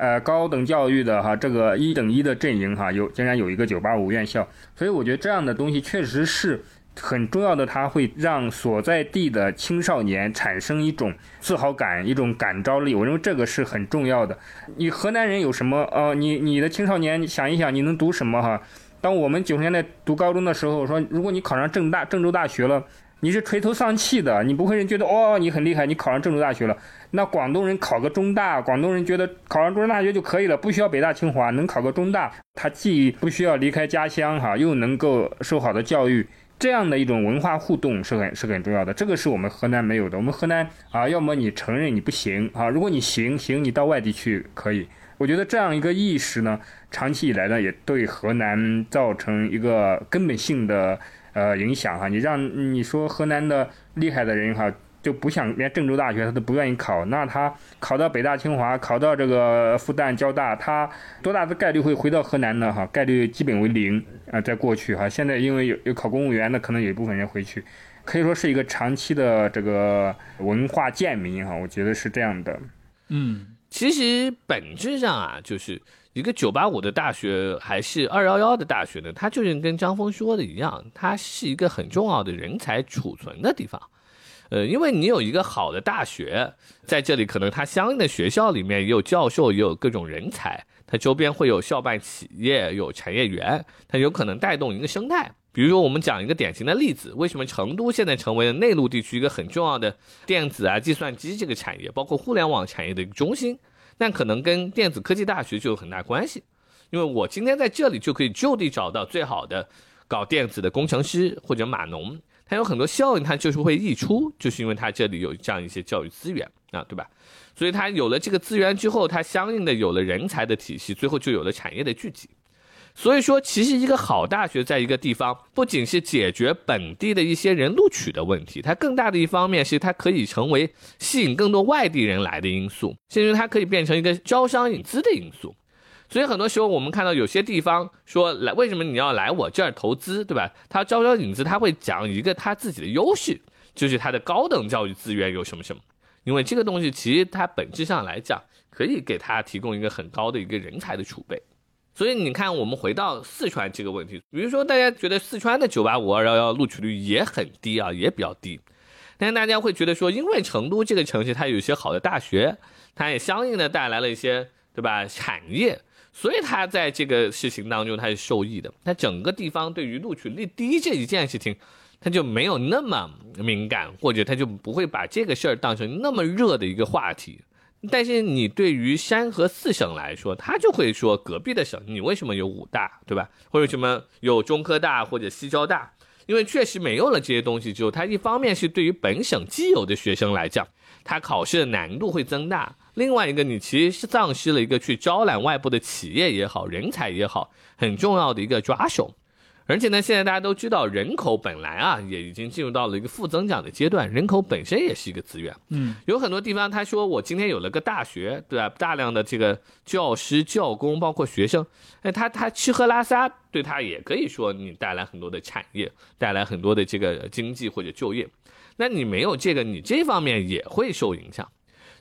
[SPEAKER 3] 呃高等教育的哈这个一等一的阵营哈，有竟然有一个九八五院校，所以我觉得这样的东西确实是。很重要的，它会让所在地的青少年产生一种自豪感，一种感召力。我认为这个是很重要的。你河南人有什么？呃，你你的青少年想一想，你能读什么？哈，当我们九十年代读高中的时候，说如果你考上郑大郑州大学了，你是垂头丧气的，你不会人觉得哦你很厉害，你考上郑州大学了。那广东人考个中大，广东人觉得考上中山大学就可以了，不需要北大清华，能考个中大，他既不需要离开家乡哈，又能够受好的教育，这样的一种文化互动是很是很重要的。这个是我们河南没有的。我们河南啊，要么你承认你不行啊，如果你行行，你到外地去可以。我觉得这样一个意识呢，长期以来呢，也对河南造成一个根本性的呃影响哈。你让你说河南的厉害的人哈。就不想连郑州大学他都不愿意考，那他考到北大清华，考到这个复旦交大，他多大的概率会回到河南呢？哈，概率基本为零啊，在过去哈，现在因为有有考公务员，的可能有一部分人回去，可以说是一个长期的这个文化贱民哈，我觉得是这样的。
[SPEAKER 2] 嗯，
[SPEAKER 4] 其实本质上啊，就是一个九八五的大学还是二幺幺的大学呢，它就是跟张峰说的一样，它是一个很重要的人才储存的地方。呃，因为你有一个好的大学在这里，可能它相应的学校里面也有教授，也有各种人才，它周边会有校办企业，有产业园，它有可能带动一个生态。比如说，我们讲一个典型的例子，为什么成都现在成为了内陆地区一个很重要的电子啊、计算机这个产业，包括互联网产业的一个中心？那可能跟电子科技大学就有很大关系，因为我今天在这里就可以就地找到最好的搞电子的工程师或者码农。它有很多效应，它就是会溢出，就是因为它这里有这样一些教育资源啊，对吧？所以它有了这个资源之后，它相应的有了人才的体系，最后就有了产业的聚集。所以说，其实一个好大学在一个地方，不仅是解决本地的一些人录取的问题，它更大的一方面是它可以成为吸引更多外地人来的因素，甚至它可以变成一个招商引资的因素。所以很多时候，我们看到有些地方说来，为什么你要来我这儿投资，对吧？他招招引资，他会讲一个他自己的优势，就是他的高等教育资源有什么什么。因为这个东西其实它本质上来讲，可以给他提供一个很高的一个人才的储备。所以你看，我们回到四川这个问题，比如说大家觉得四川的九八五二幺幺录取率也很低啊，也比较低，但是大家会觉得说，因为成都这个城市它有一些好的大学，它也相应的带来了一些，对吧？产业。所以他在这个事情当中，他是受益的。他整个地方对于录取率低这一件事情，他就没有那么敏感，或者他就不会把这个事儿当成那么热的一个话题。但是你对于山河四省来说，他就会说隔壁的省，你为什么有武大，对吧？或者什么有中科大或者西交大？因为确实没有了这些东西之后，它一方面是对于本省既有的学生来讲，它考试的难度会增大。另外一个，你其实是丧失了一个去招揽外部的企业也好，人才也好，很重要的一个抓手。而且呢，现在大家都知道，人口本来啊，也已经进入到了一个负增长的阶段，人口本身也是一个资源。
[SPEAKER 2] 嗯，
[SPEAKER 4] 有很多地方他说我今天有了个大学，对吧？大量的这个教师、教工，包括学生，哎，他他吃喝拉撒，对他也可以说你带来很多的产业，带来很多的这个经济或者就业。那你没有这个，你这方面也会受影响。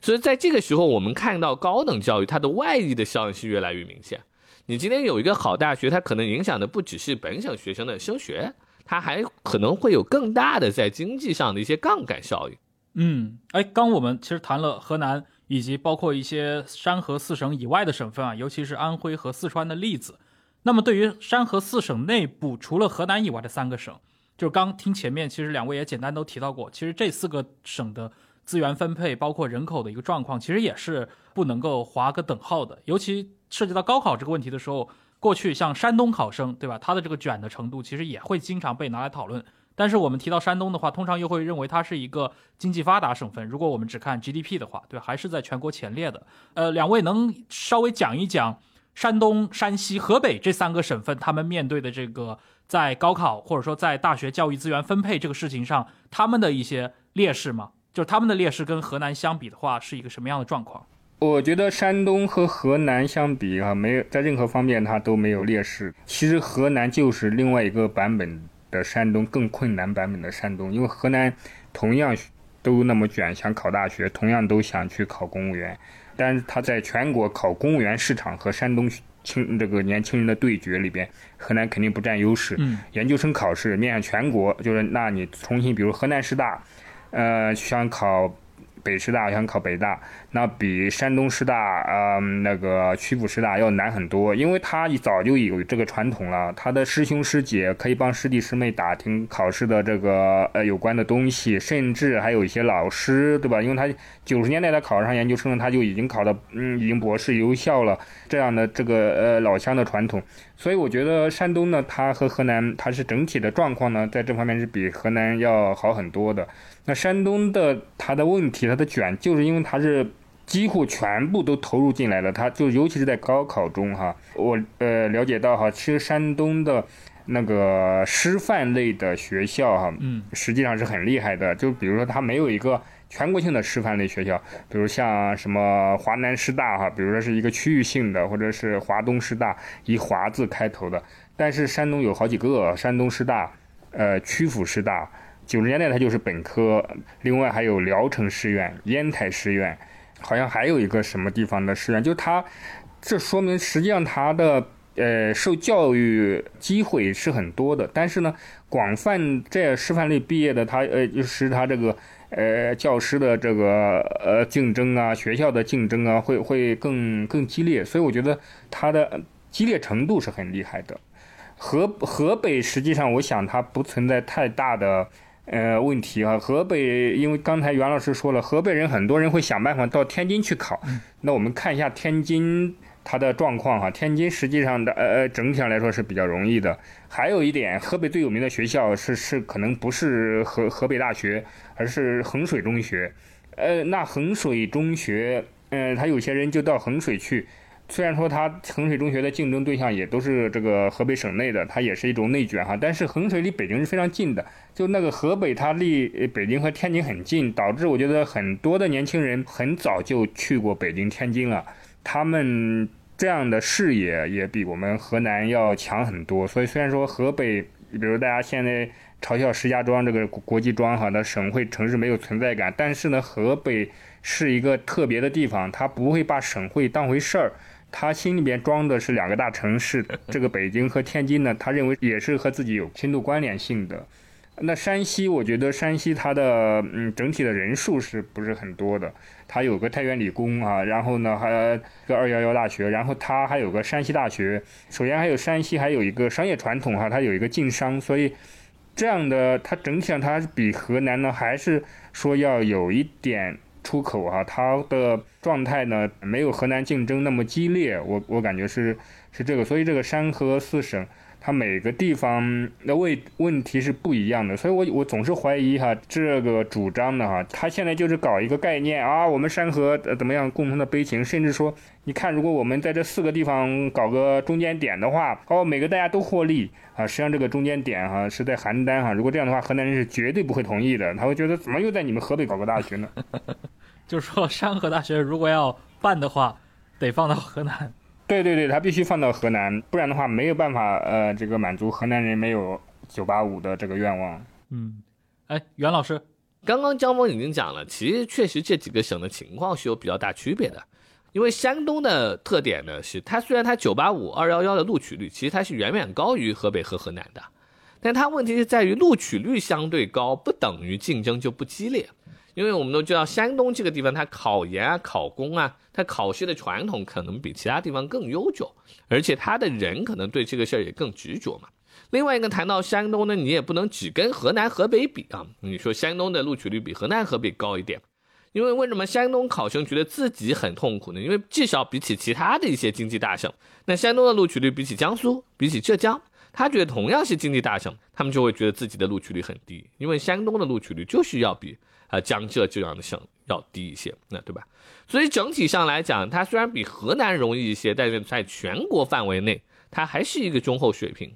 [SPEAKER 4] 所以在这个时候，我们看到高等教育它的外溢的效应是越来越明显。你今天有一个好大学，它可能影响的不只是本省学生的升学，它还可能会有更大的在经济上的一些杠杆效应。
[SPEAKER 2] 嗯，哎，刚我们其实谈了河南以及包括一些山河四省以外的省份啊，尤其是安徽和四川的例子。那么对于山河四省内部，除了河南以外的三个省，就是刚听前面其实两位也简单都提到过，其实这四个省的。资源分配包括人口的一个状况，其实也是不能够划个等号的。尤其涉及到高考这个问题的时候，过去像山东考生，对吧？他的这个卷的程度，其实也会经常被拿来讨论。但是我们提到山东的话，通常又会认为它是一个经济发达省份。如果我们只看 GDP 的话，对，还是在全国前列的。呃，两位能稍微讲一讲山东、山西、河北这三个省份他们面对的这个在高考或者说在大学教育资源分配这个事情上，他们的一些劣势吗？就是他们的劣势跟河南相比的话，是一个什么样的状况？
[SPEAKER 3] 我觉得山东和河南相比啊，没有在任何方面它都没有劣势。其实河南就是另外一个版本的山东，更困难版本的山东。因为河南同样都那么卷，想考大学，同样都想去考公务员，但是他在全国考公务员市场和山东青这个年轻人的对决里边，河南肯定不占优势。
[SPEAKER 2] 嗯，
[SPEAKER 3] 研究生考试面向全国，就是那你重新，比如河南师大。呃，想考北师大想考北大，那比山东师大呃那个曲阜师大要难很多，因为他早就有这个传统了，他的师兄师姐可以帮师弟师妹打听考试的这个呃有关的东西，甚至还有一些老师，对吧？因为他九十年代他考上研究生，他就已经考到嗯已经博士留校了，这样的这个呃老乡的传统，所以我觉得山东呢，它和河南它是整体的状况呢，在这方面是比河南要好很多的。那山东的它的问题，它的卷，就是因为它是几乎全部都投入进来了，他就尤其是在高考中哈，我呃了解到哈，其实山东的那个师范类的学校哈，
[SPEAKER 2] 嗯，
[SPEAKER 3] 实际上是很厉害的，就比如说它没有一个全国性的师范类学校，比如像什么华南师大哈，比如说是一个区域性的，或者是华东师大以华字开头的，但是山东有好几个，山东师大，呃，曲阜师大。九十年代它就是本科，另外还有聊城师院、烟台师院，好像还有一个什么地方的师院，就他，这说明实际上他的呃受教育机会是很多的，但是呢，广泛这师范类毕业的，他呃就是他这个呃教师的这个呃竞争啊，学校的竞争啊，会会更更激烈，所以我觉得他的激烈程度是很厉害的。河河北实际上，我想它不存在太大的。呃，问题啊，河北，因为刚才袁老师说了，河北人很多人会想办法到天津去考。那我们看一下天津它的状况哈，天津实际上的呃呃整体上来说是比较容易的。还有一点，河北最有名的学校是是可能不是河河北大学，而是衡水中学。呃，那衡水中学，嗯，他有些人就到衡水去。虽然说它衡水中学的竞争对象也都是这个河北省内的，它也是一种内卷哈。但是衡水离北京是非常近的，就那个河北它离北京和天津很近，导致我觉得很多的年轻人很早就去过北京、天津了。他们这样的视野也比我们河南要强很多。所以虽然说河北，比如大家现在嘲笑石家庄这个国际庄哈的省会城市没有存在感，但是呢，河北是一个特别的地方，它不会把省会当回事儿。他心里边装的是两个大城市，这个北京和天津呢，他认为也是和自己有深度关联性的。那山西，我觉得山西它的嗯整体的人数是不是很多的？它有个太原理工啊，然后呢还个二幺幺大学，然后它还有个山西大学。首先还有山西还有一个商业传统哈，它有一个晋商，所以这样的它整体上它比河南呢还是说要有一点。出口啊，它的状态呢没有河南竞争那么激烈，我我感觉是是这个，所以这个山河四省，它每个地方的问问题是不一样的，所以我我总是怀疑哈这个主张的哈，他现在就是搞一个概念啊，我们山河怎么样共同的悲情，甚至说你看如果我们在这四个地方搞个中间点的话，哦每个大家都获利啊，实际上这个中间点哈是在邯郸哈，如果这样的话，河南人是绝对不会同意的，他会觉得怎么又在你们河北搞个大学呢？
[SPEAKER 2] 就是说，山河大学如果要办的话，得放到河南。
[SPEAKER 3] 对对对，它必须放到河南，不然的话没有办法，呃，这个满足河南人没有九八五的这个愿望。
[SPEAKER 2] 嗯，哎，袁老师，
[SPEAKER 4] 刚刚江峰已经讲了，其实确实这几个省的情况是有比较大区别的。因为山东的特点呢，是它虽然它九八五、二幺幺的录取率，其实它是远远高于河北和河南的，但它问题是在于录取率相对高，不等于竞争就不激烈。因为我们都知道，山东这个地方，它考研啊、考公啊，它考试的传统可能比其他地方更悠久，而且它的人可能对这个事儿也更执着嘛。另外一个谈到山东呢，你也不能只跟河南、河北比啊。你说山东的录取率比河南、河北高一点，因为为什么山东考生觉得自己很痛苦呢？因为至少比起其他的一些经济大省，那山东的录取率比起江苏、比起浙江，他觉得同样是经济大省，他们就会觉得自己的录取率很低，因为山东的录取率就是要比。啊，江浙这样的省要低一些，那对吧？所以整体上来讲，它虽然比河南容易一些，但是在全国范围内，它还是一个中后水平。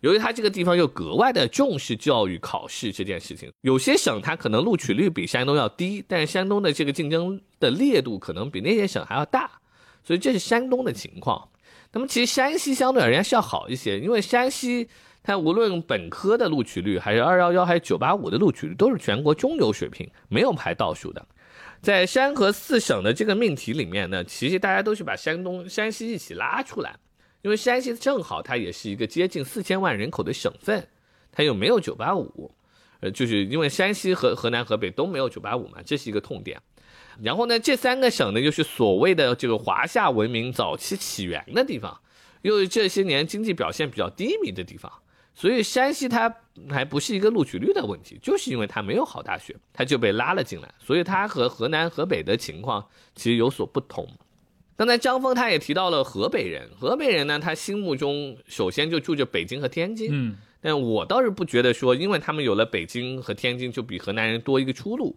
[SPEAKER 4] 由于它这个地方又格外的重视教育考试这件事情，有些省它可能录取率比山东要低，但是山东的这个竞争的烈度可能比那些省还要大，所以这是山东的情况。那么其实山西相对而言是要好一些，因为山西。它无论本科的录取率，还是二幺幺，还是九八五的录取率，都是全国中游水平，没有排倒数的。在山河四省的这个命题里面呢，其实大家都是把山东、山西一起拉出来，因为山西正好它也是一个接近四千万人口的省份，它又没有九八五，呃，就是因为山西和河南、河北都没有九八五嘛，这是一个痛点。然后呢，这三个省呢又是所谓的这个华夏文明早期起源的地方，又是这些年经济表现比较低迷的地方。所以山西它还不是一个录取率的问题，就是因为它没有好大学，它就被拉了进来。所以它和河南、河北的情况其实有所不同。刚才张峰他也提到了河北人，河北人呢，他心目中首先就住着北京和天津。
[SPEAKER 2] 嗯，
[SPEAKER 4] 但我倒是不觉得说，因为他们有了北京和天津，就比河南人多一个出路。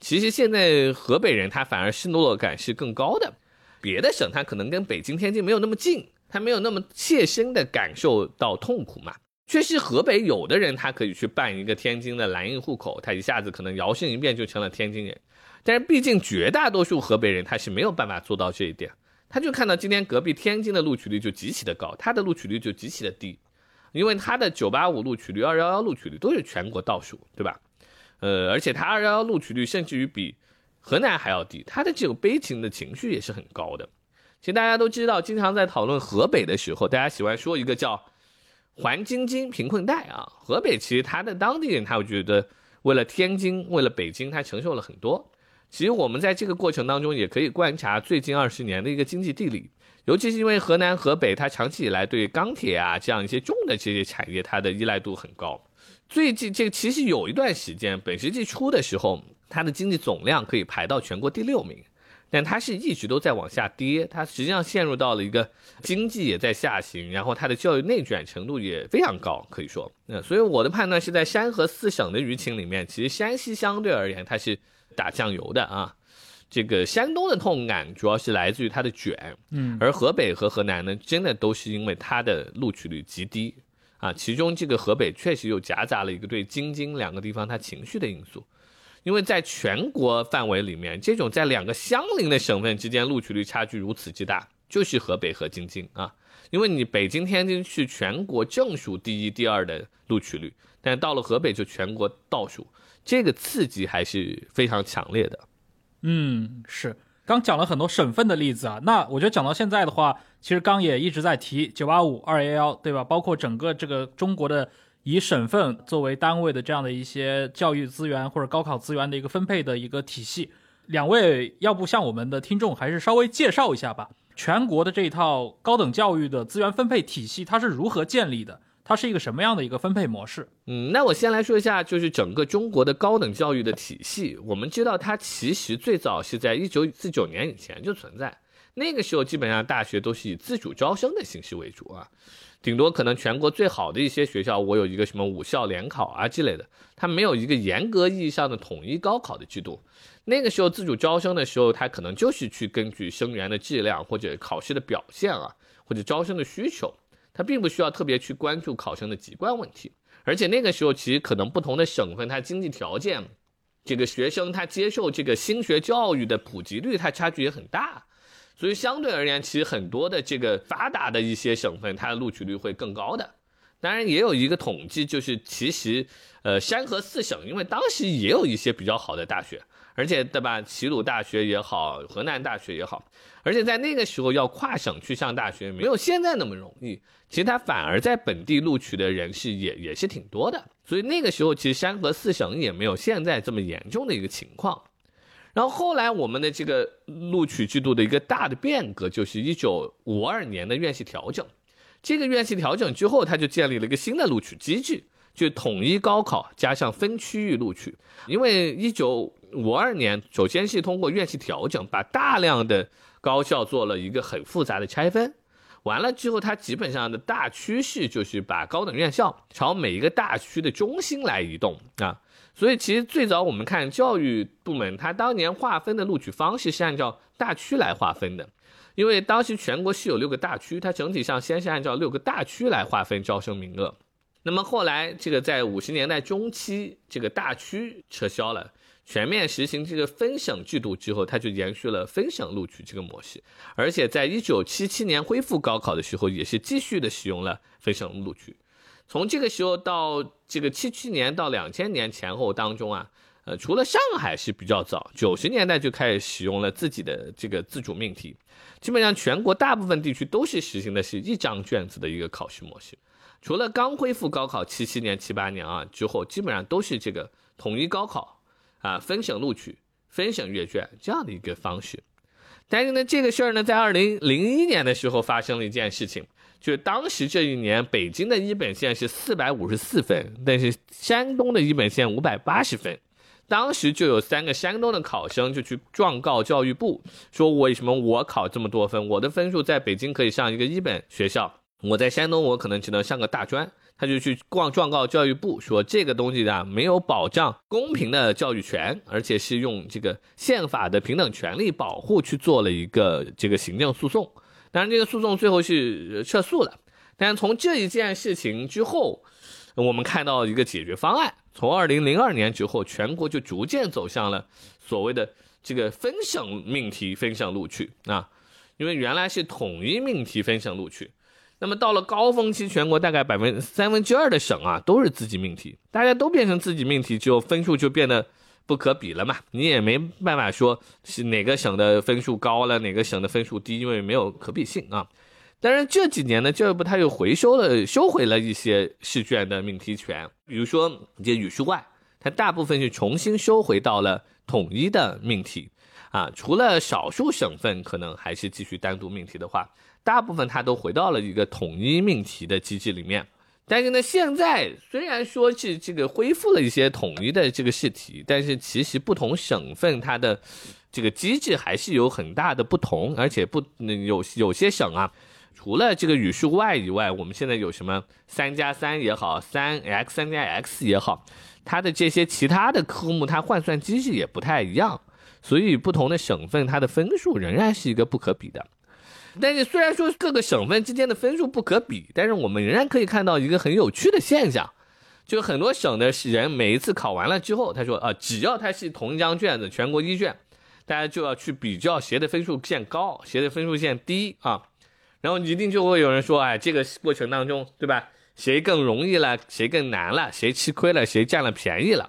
[SPEAKER 4] 其实现在河北人他反而失落感是更高的，别的省他可能跟北京、天津没有那么近，他没有那么切身的感受到痛苦嘛。确实，河北有的人他可以去办一个天津的蓝印户口，他一下子可能摇身一变就成了天津人。但是毕竟绝大多数河北人他是没有办法做到这一点，他就看到今天隔壁天津的录取率就极其的高，他的录取率就极其的低，因为他的985录取率、211录取率都是全国倒数，对吧？呃，而且他211录取率甚至于比河南还要低，他的这种悲情的情绪也是很高的。其实大家都知道，经常在讨论河北的时候，大家喜欢说一个叫。还京津贫困带啊，河北其实它的当地人，他会觉得为了天津，为了北京，他承受了很多。其实我们在这个过程当中，也可以观察最近二十年的一个经济地理，尤其是因为河南、河北，它长期以来对钢铁啊这样一些重的这些产业，它的依赖度很高。最近这个其实有一段时间，本世纪初的时候，它的经济总量可以排到全国第六名。但它是一直都在往下跌，它实际上陷入到了一个经济也在下行，然后它的教育内卷程度也非常高，可以说，那所以我的判断是在山河四省的舆情里面，其实山西相对而言它是打酱油的啊，这个山东的痛感主要是来自于它的卷，
[SPEAKER 2] 嗯，
[SPEAKER 4] 而河北和河南呢，真的都是因为它的录取率极低啊，其中这个河北确实又夹杂了一个对京津两个地方它情绪的因素。因为在全国范围里面，这种在两个相邻的省份之间录取率差距如此之大，就是河北和京津啊。因为你北京、天津是全国正数第一、第二的录取率，但到了河北就全国倒数，这个刺激还是非常强烈的。
[SPEAKER 2] 嗯，是。刚讲了很多省份的例子啊，那我觉得讲到现在的话，其实刚也一直在提九八五、二幺幺，对吧？包括整个这个中国的。以省份作为单位的这样的一些教育资源或者高考资源的一个分配的一个体系，两位要不向我们的听众还是稍微介绍一下吧？全国的这一套高等教育的资源分配体系，它是如何建立的？它是一个什么样的一个分配模式？
[SPEAKER 4] 嗯，那我先来说一下，就是整个中国的高等教育的体系。我们知道，它其实最早是在一九四九年以前就存在，那个时候基本上大学都是以自主招生的形式为主啊。顶多可能全国最好的一些学校，我有一个什么五校联考啊之类的，它没有一个严格意义上的统一高考的制度。那个时候自主招生的时候，它可能就是去根据生源的质量或者考试的表现啊，或者招生的需求，它并不需要特别去关注考生的籍贯问题。而且那个时候其实可能不同的省份，它经济条件，这个学生他接受这个新学教育的普及率，它差距也很大。所以相对而言，其实很多的这个发达的一些省份，它的录取率会更高的。当然，也有一个统计，就是其实，呃，山河四省，因为当时也有一些比较好的大学，而且对吧，齐鲁大学也好，河南大学也好，而且在那个时候要跨省去上大学，没有现在那么容易。其实它反而在本地录取的人是也也是挺多的。所以那个时候，其实山河四省也没有现在这么严重的一个情况。然后后来我们的这个录取制度的一个大的变革，就是一九五二年的院系调整。这个院系调整之后，它就建立了一个新的录取机制，就统一高考加上分区域录取。因为一九五二年，首先是通过院系调整，把大量的高校做了一个很复杂的拆分。完了之后，它基本上的大趋势就是把高等院校朝每一个大区的中心来移动啊。所以其实最早我们看教育部门，它当年划分的录取方式是按照大区来划分的，因为当时全国是有六个大区，它整体上先是按照六个大区来划分招生名额。那么后来这个在五十年代中期，这个大区撤销了，全面实行这个分省制度之后，它就延续了分省录取这个模式，而且在一九七七年恢复高考的时候，也是继续的使用了分省录取。从这个时候到这个七七年到两千年前后当中啊，呃，除了上海是比较早，九十年代就开始使用了自己的这个自主命题，基本上全国大部分地区都是实行的是一张卷子的一个考试模式，除了刚恢复高考七七年七八年啊之后，基本上都是这个统一高考啊，分省录取，分省阅卷这样的一个方式。但是呢，这个事儿呢，在二零零一年的时候发生了一件事情，就当时这一年北京的一本线是四百五十四分，但是山东的一本线五百八十分。当时就有三个山东的考生就去状告教育部，说为什么我考这么多分，我的分数在北京可以上一个一本学校，我在山东我可能只能上个大专。他就去逛状告教育部，说这个东西啊没有保障公平的教育权，而且是用这个宪法的平等权利保护去做了一个这个行政诉讼。当然，这个诉讼最后是撤诉了。但从这一件事情之后，我们看到一个解决方案。从二零零二年之后，全国就逐渐走向了所谓的这个分省命题分省录取啊，因为原来是统一命题分省录取。那么到了高峰期，全国大概百分三分之二的省啊都是自己命题，大家都变成自己命题，就分数就变得不可比了嘛。你也没办法说是哪个省的分数高了，哪个省的分数低，因为没有可比性啊。但是这几年呢，教育部它又回收了、收回了一些试卷的命题权，比如说这语数外，它大部分是重新收回到了统一的命题啊，除了少数省份可能还是继续单独命题的话。大部分它都回到了一个统一命题的机制里面，但是呢，现在虽然说是这个恢复了一些统一的这个试题，但是其实不同省份它的这个机制还是有很大的不同，而且不有有些省啊，除了这个语数外以外，我们现在有什么三加三也好，三 x 三加 x 也好，它的这些其他的科目它换算机制也不太一样，所以不同的省份它的分数仍然是一个不可比的。但是虽然说各个省份之间的分数不可比，但是我们仍然可以看到一个很有趣的现象，就很多省的人每一次考完了之后，他说啊，只要他是同一张卷子，全国一卷，大家就要去比较谁的分数线高，谁的分数线低啊，然后一定就会有人说，哎，这个过程当中，对吧？谁更容易了，谁更难了，谁吃亏了，谁占了便宜了？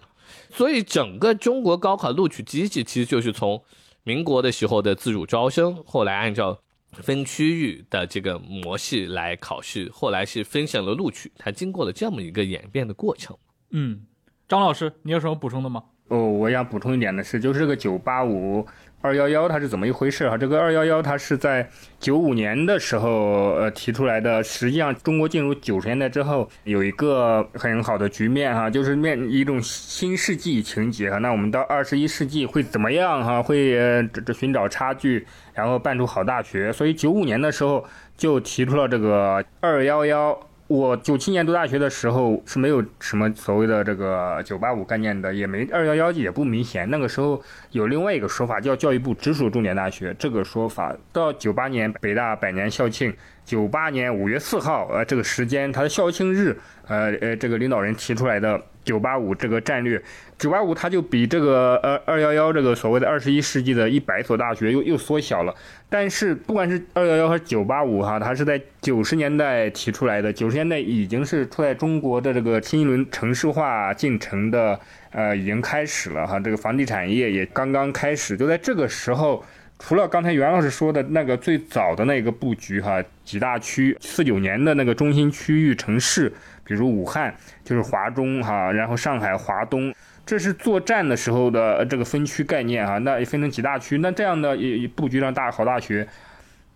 [SPEAKER 4] 所以整个中国高考录取机制其实就是从民国的时候的自主招生，后来按照。分区域的这个模式来考试，后来是分省了录取，它经过了这么一个演变的过程。
[SPEAKER 2] 嗯，张老师，你有什么补充的吗？
[SPEAKER 3] 哦，我想补充一点的是，就是这个九八五。二幺幺它是怎么一回事哈？这个二幺幺它是在九五年的时候呃提出来的。实际上，中国进入九十年代之后，有一个很好的局面哈，就是面一种新世纪情节哈。那我们到二十一世纪会怎么样哈？会这这寻找差距，然后办出好大学。所以九五年的时候就提出了这个二幺幺。我九七年读大学的时候是没有什么所谓的这个九八五概念的，也没二幺幺也不明显。那个时候有另外一个说法叫教育部直属重点大学，这个说法到九八年北大百年校庆，九八年五月四号，呃，这个时间它的校庆日，呃呃，这个领导人提出来的。九八五这个战略，九八五它就比这个呃二幺幺这个所谓的二十一世纪的一百所大学又又缩小了。但是不管是二幺幺和九八五哈，它是在九十年代提出来的，九十年代已经是出在中国的这个新一轮城市化进程的呃已经开始了哈，这个房地产业也刚刚开始，就在这个时候。除了刚才袁老师说的那个最早的那个布局哈，几大区四九年的那个中心区域城市，比如武汉就是华中哈，然后上海华东，这是作战的时候的这个分区概念哈，那也分成几大区，那这样的也布局上大好大学，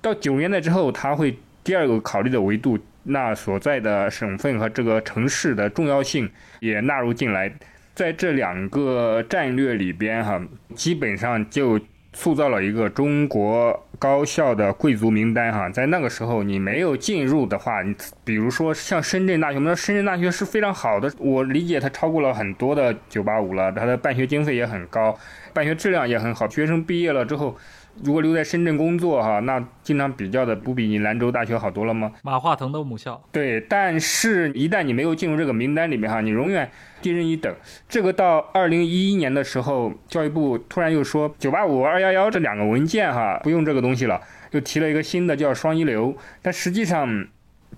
[SPEAKER 3] 到九年代之后，它会第二个考虑的维度，那所在的省份和这个城市的重要性也纳入进来，在这两个战略里边哈，基本上就。塑造了一个中国高校的贵族名单哈，在那个时候你没有进入的话，你比如说像深圳大学，我们说深圳大学是非常好的，我理解它超过了很多的九八五了，它的办学经费也很高，办学质量也很好，学生毕业了之后。如果留在深圳工作哈，那经常比较的不比你兰州大学好多了吗？
[SPEAKER 2] 马化腾的母校。
[SPEAKER 3] 对，但是一旦你没有进入这个名单里面哈，你永远低人一等。这个到二零一一年的时候，教育部突然又说九八五、二幺幺这两个文件哈不用这个东西了，又提了一个新的叫双一流。但实际上，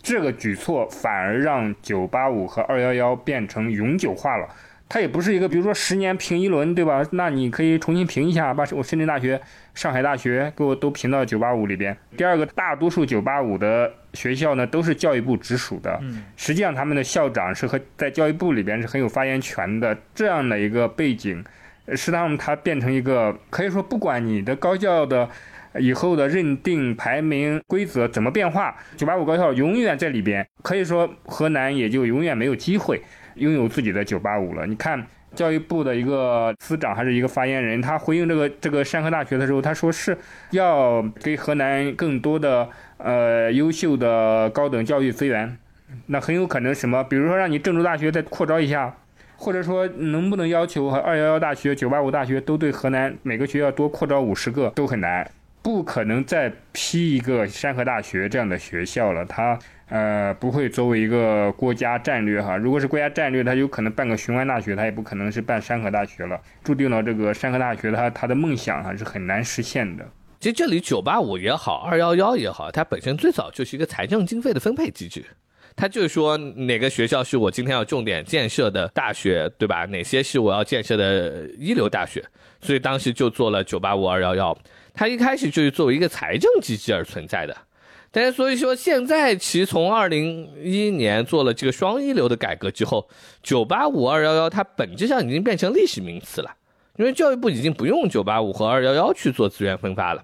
[SPEAKER 3] 这个举措反而让九八五和二幺幺变成永久化了。它也不是一个，比如说十年评一轮，对吧？那你可以重新评一下，把我深圳大学、上海大学给我都评到九八五里边。第二个，大多数九八五的学校呢，都是教育部直属的，实际上他们的校长是和在教育部里边是很有发言权的。这样的一个背景，是让它变成一个可以说，不管你的高校的以后的认定排名规则怎么变化，九八五高校永远在里边。可以说，河南也就永远没有机会拥有自己的九八五了。你看，教育部的一个司长还是一个发言人，他回应这个这个山河大学的时候，他说是要给河南更多的呃优秀的高等教育资源。那很有可能什么，比如说让你郑州大学再扩招一下。或者说，能不能要求和二幺幺大学、九八五大学都对河南每个学校多扩招五十个都很难，不可能再批一个山河大学这样的学校了。他呃不会作为一个国家战略哈，如果是国家战略，它有可能办个雄安大学，它也不可能是办山河大学了，注定了这个山河大学它它的梦想哈是很难实现的。
[SPEAKER 4] 其实这里九八五也好，二幺幺也好，它本身最早就是一个财政经费的分配机制。他就是说哪个学校是我今天要重点建设的大学，对吧？哪些是我要建设的一流大学？所以当时就做了九八五二幺幺。它一开始就是作为一个财政机制而存在的。但是所以说现在其实从二零一一年做了这个双一流的改革之后，九八五二幺幺它本质上已经变成历史名词了，因为教育部已经不用九八五和二幺幺去做资源分发了，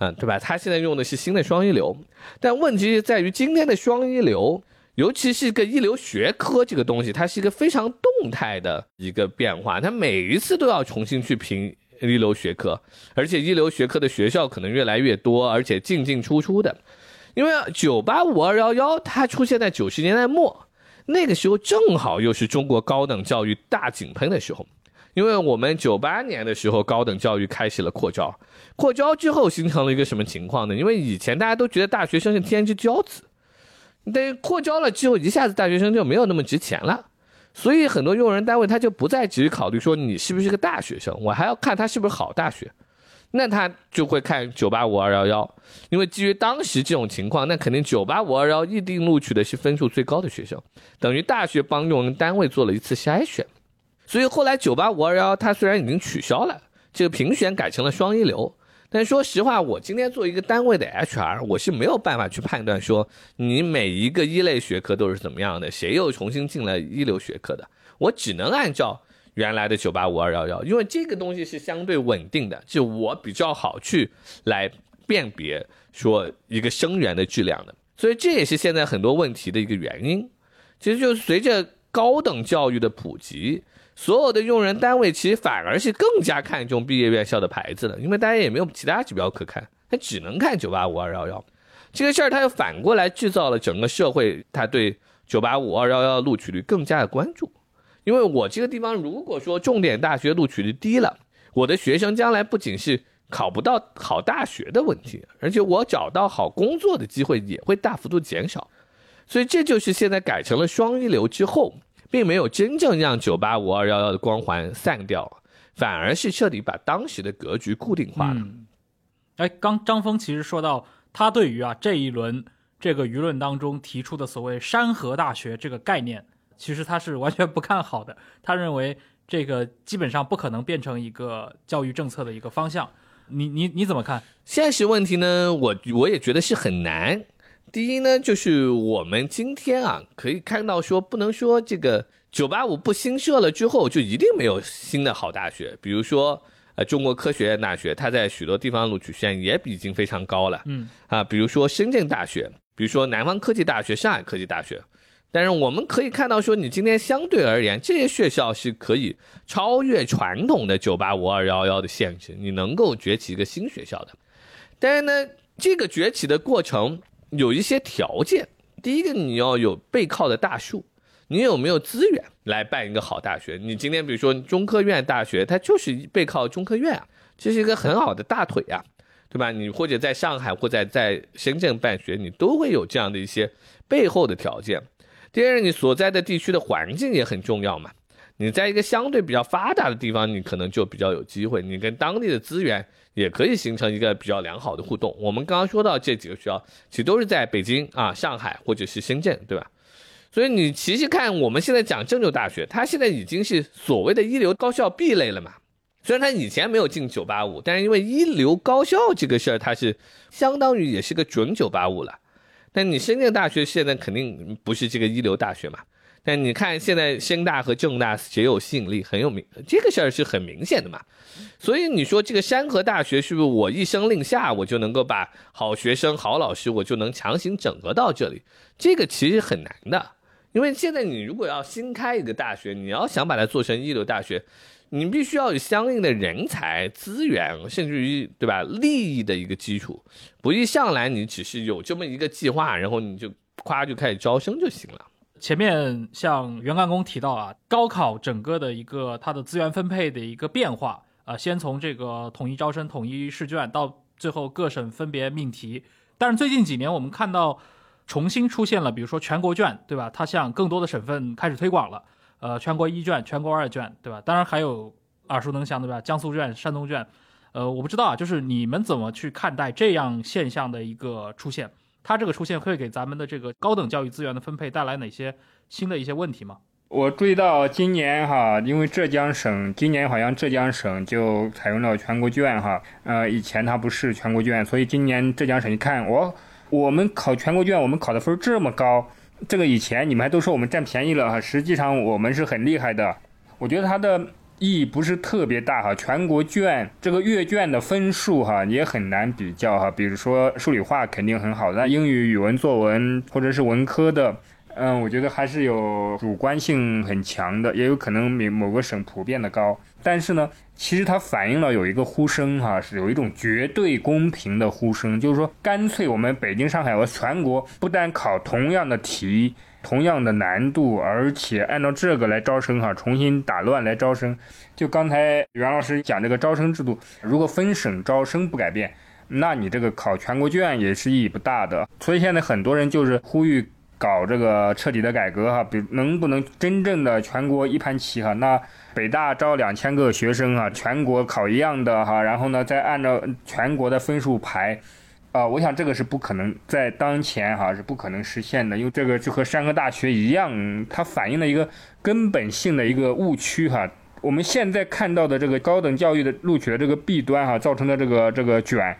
[SPEAKER 4] 嗯，对吧？他现在用的是新的双一流。但问题在于今天的双一流。尤其是一个一流学科这个东西，它是一个非常动态的一个变化，它每一次都要重新去评一流学科，而且一流学科的学校可能越来越多，而且进进出出的。因为九八五二幺幺它出现在九十年代末，那个时候正好又是中国高等教育大井喷的时候，因为我们九八年的时候高等教育开始了扩招，扩招之后形成了一个什么情况呢？因为以前大家都觉得大学生是天之骄子。但扩招了之后，一下子大学生就没有那么值钱了，所以很多用人单位他就不再只考虑说你是不是个大学生，我还要看他是不是好大学，那他就会看九八五二幺幺，因为基于当时这种情况，那肯定九八五二幺一定录取的是分数最高的学生，等于大学帮用人单位做了一次筛选，所以后来九八五二幺它虽然已经取消了，这个评选改成了双一流。但说实话，我今天做一个单位的 HR，我是没有办法去判断说你每一个一类学科都是怎么样的，谁又重新进了一流学科的。我只能按照原来的九八五二幺幺，因为这个东西是相对稳定的，就我比较好去来辨别说一个生源的质量的。所以这也是现在很多问题的一个原因。其实就随着高等教育的普及。所有的用人单位其实反而是更加看重毕业院校的牌子了，因为大家也没有其他指标可看，他只能看九八五二幺幺。这个事儿他又反过来制造了整个社会他对九八五二幺幺录取率更加的关注。因为我这个地方如果说重点大学录取率低了，我的学生将来不仅是考不到好大学的问题，而且我找到好工作的机会也会大幅度减少。所以这就是现在改成了双一流之后。并没有真正让九八五二幺幺的光环散掉，反而是彻底把当时的格局固定化了。
[SPEAKER 2] 哎，刚张峰其实说到，他对于啊这一轮这个舆论当中提出的所谓“山河大学”这个概念，其实他是完全不看好的。他认为这个基本上不可能变成一个教育政策的一个方向。你你你怎么看？
[SPEAKER 4] 现实问题呢？我我也觉得是很难。第一呢，就是我们今天啊，可以看到说，不能说这个九八五不新设了之后，就一定没有新的好大学。比如说，呃，中国科学院大学，它在许多地方录取线也已经非常高了。
[SPEAKER 2] 嗯，
[SPEAKER 4] 啊，比如说深圳大学，比如说南方科技大学、上海科技大学。但是我们可以看到说，你今天相对而言，这些学校是可以超越传统的九八五二幺幺的限制，你能够崛起一个新学校的。但是呢，这个崛起的过程。有一些条件，第一个你要有背靠的大树，你有没有资源来办一个好大学？你今天比如说中科院大学，它就是背靠中科院啊，这是一个很好的大腿啊，对吧？你或者在上海或者在深圳办学，你都会有这样的一些背后的条件。第二，你所在的地区的环境也很重要嘛。你在一个相对比较发达的地方，你可能就比较有机会，你跟当地的资源也可以形成一个比较良好的互动。我们刚刚说到这几个学校，其实都是在北京啊、上海或者是深圳，对吧？所以你其实看我们现在讲郑州大学，它现在已经是所谓的一流高校 B 类了嘛。虽然它以前没有进九八五，但是因为一流高校这个事儿，它是相当于也是个准九八五了。但你深圳大学现在肯定不是这个一流大学嘛？但你看现在深大和正大谁有吸引力，很有名，这个事儿是很明显的嘛。所以你说这个山河大学是不是我一声令下，我就能够把好学生、好老师，我就能强行整合到这里？这个其实很难的，因为现在你如果要新开一个大学，你要想把它做成一流大学，你必须要有相应的人才、资源，甚至于对吧利益的一个基础，不一上来你只是有这么一个计划，然后你就夸就开始招生就行了。
[SPEAKER 2] 前面像袁干工提到啊，高考整个的一个它的资源分配的一个变化啊，先从这个统一招生、统一试卷，到最后各省分别命题。但是最近几年我们看到重新出现了，比如说全国卷，对吧？它向更多的省份开始推广了。呃，全国一卷、全国二卷，对吧？当然还有耳熟能详，对吧？江苏卷、山东卷。呃，我不知道啊，就是你们怎么去看待这样现象的一个出现？它这个出现会给咱们的这个高等教育资源的分配带来哪些新的一些问题吗？
[SPEAKER 3] 我注意到今年哈，因为浙江省今年好像浙江省就采用了全国卷哈，呃，以前它不是全国卷，所以今年浙江省一看，我我们考全国卷，我们考的分这么高，这个以前你们还都说我们占便宜了哈，实际上我们是很厉害的。我觉得它的意义不是特别大哈，全国卷这个阅卷的分数哈也很难比较哈，比如说数理化肯定很好，那英语、语文、作文或者是文科的。嗯，我觉得还是有主观性很强的，也有可能某某个省普遍的高。但是呢，其实它反映了有一个呼声哈，是有一种绝对公平的呼声，就是说，干脆我们北京、上海和全国不但考同样的题、同样的难度，而且按照这个来招生哈，重新打乱来招生。就刚才袁老师讲这个招生制度，如果分省招生不改变，那你这个考全国卷也是意义不大的。所以现在很多人就是呼吁。搞这个彻底的改革哈，比能不能真正的全国一盘棋哈？那北大招两千个学生啊，全国考一样的哈，然后呢再按照全国的分数排，啊，我想这个是不可能在当前哈是不可能实现的，因为这个就和山河大学一样，它反映了一个根本性的一个误区哈。我们现在看到的这个高等教育的录取的这个弊端哈，造成的这个这个卷，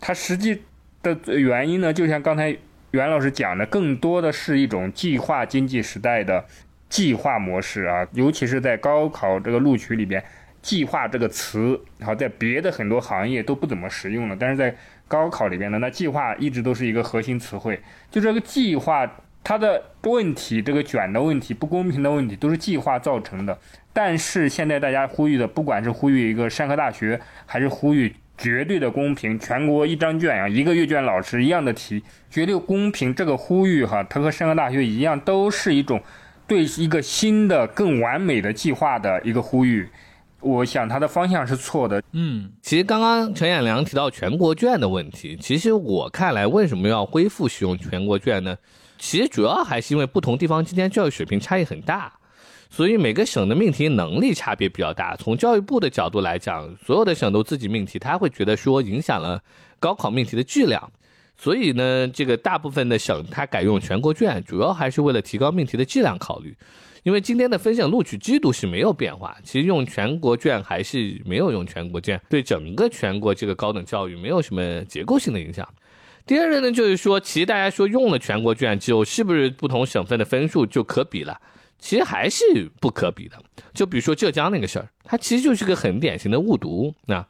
[SPEAKER 3] 它实际的原因呢，就像刚才。袁老师讲的更多的是一种计划经济时代的计划模式啊，尤其是在高考这个录取里边，“计划”这个词，好在别的很多行业都不怎么实用了，但是在高考里边呢，那计划一直都是一个核心词汇。就这个计划，它的问题，这个卷的问题，不公平的问题，都是计划造成的。但是现在大家呼吁的，不管是呼吁一个山河大学，还是呼吁。绝对的公平，全国一张卷啊，一个阅卷老师一样的题，绝对公平。这个呼吁哈，它和山河大学一样，都是一种对一个新的、更完美的计划的一个呼吁。我想它的方向是错的。
[SPEAKER 2] 嗯，
[SPEAKER 4] 其实刚刚陈彦良提到全国卷的问题，其实我看来，为什么要恢复使用全国卷呢？其实主要还是因为不同地方之间教育水平差异很大。所以每个省的命题能力差别比较大。从教育部的角度来讲，所有的省都自己命题，他会觉得说影响了高考命题的质量。所以呢，这个大部分的省它改用全国卷，主要还是为了提高命题的质量考虑。因为今天的分省录取制度是没有变化，其实用全国卷还是没有用全国卷，对整个全国这个高等教育没有什么结构性的影响。第二个呢，就是说，其实大家说用了全国卷之后，是不是不同省份的分数就可比了？其实还是不可比的，就比如说浙江那个事儿，它其实就是个很典型的误读。那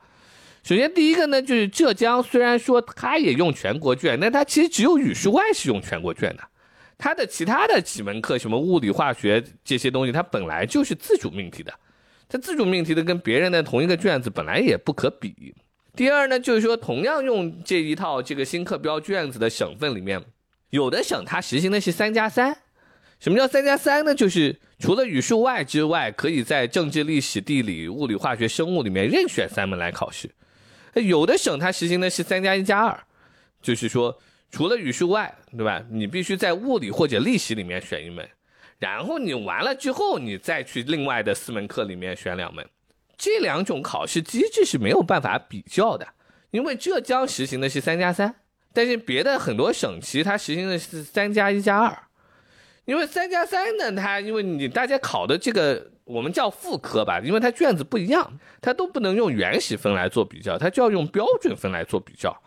[SPEAKER 4] 首先第一个呢，就是浙江虽然说它也用全国卷，但它其实只有语数外是用全国卷的，它的其他的几门课，什么物理、化学这些东西，它本来就是自主命题的，它自主命题的跟别人的同一个卷子本来也不可比。第二呢，就是说同样用这一套这个新课标卷子的省份里面，有的省它实行的是三加三。什么叫三加三呢？就是除了语数外之外，可以在政治、历史、地理、物理、化学、生物里面任选三门来考试。有的省它实行的是三加一加二，就是说除了语数外，对吧？你必须在物理或者历史里面选一门，然后你完了之后，你再去另外的四门课里面选两门。这两种考试机制是没有办法比较的，因为浙江实行的是三加三，但是别的很多省其实它实行的是三加一加二。因为三加三呢，它因为你大家考的这个我们叫副科吧，因为它卷子不一样，它都不能用原始分来做比较，它就要用标准分来做比较。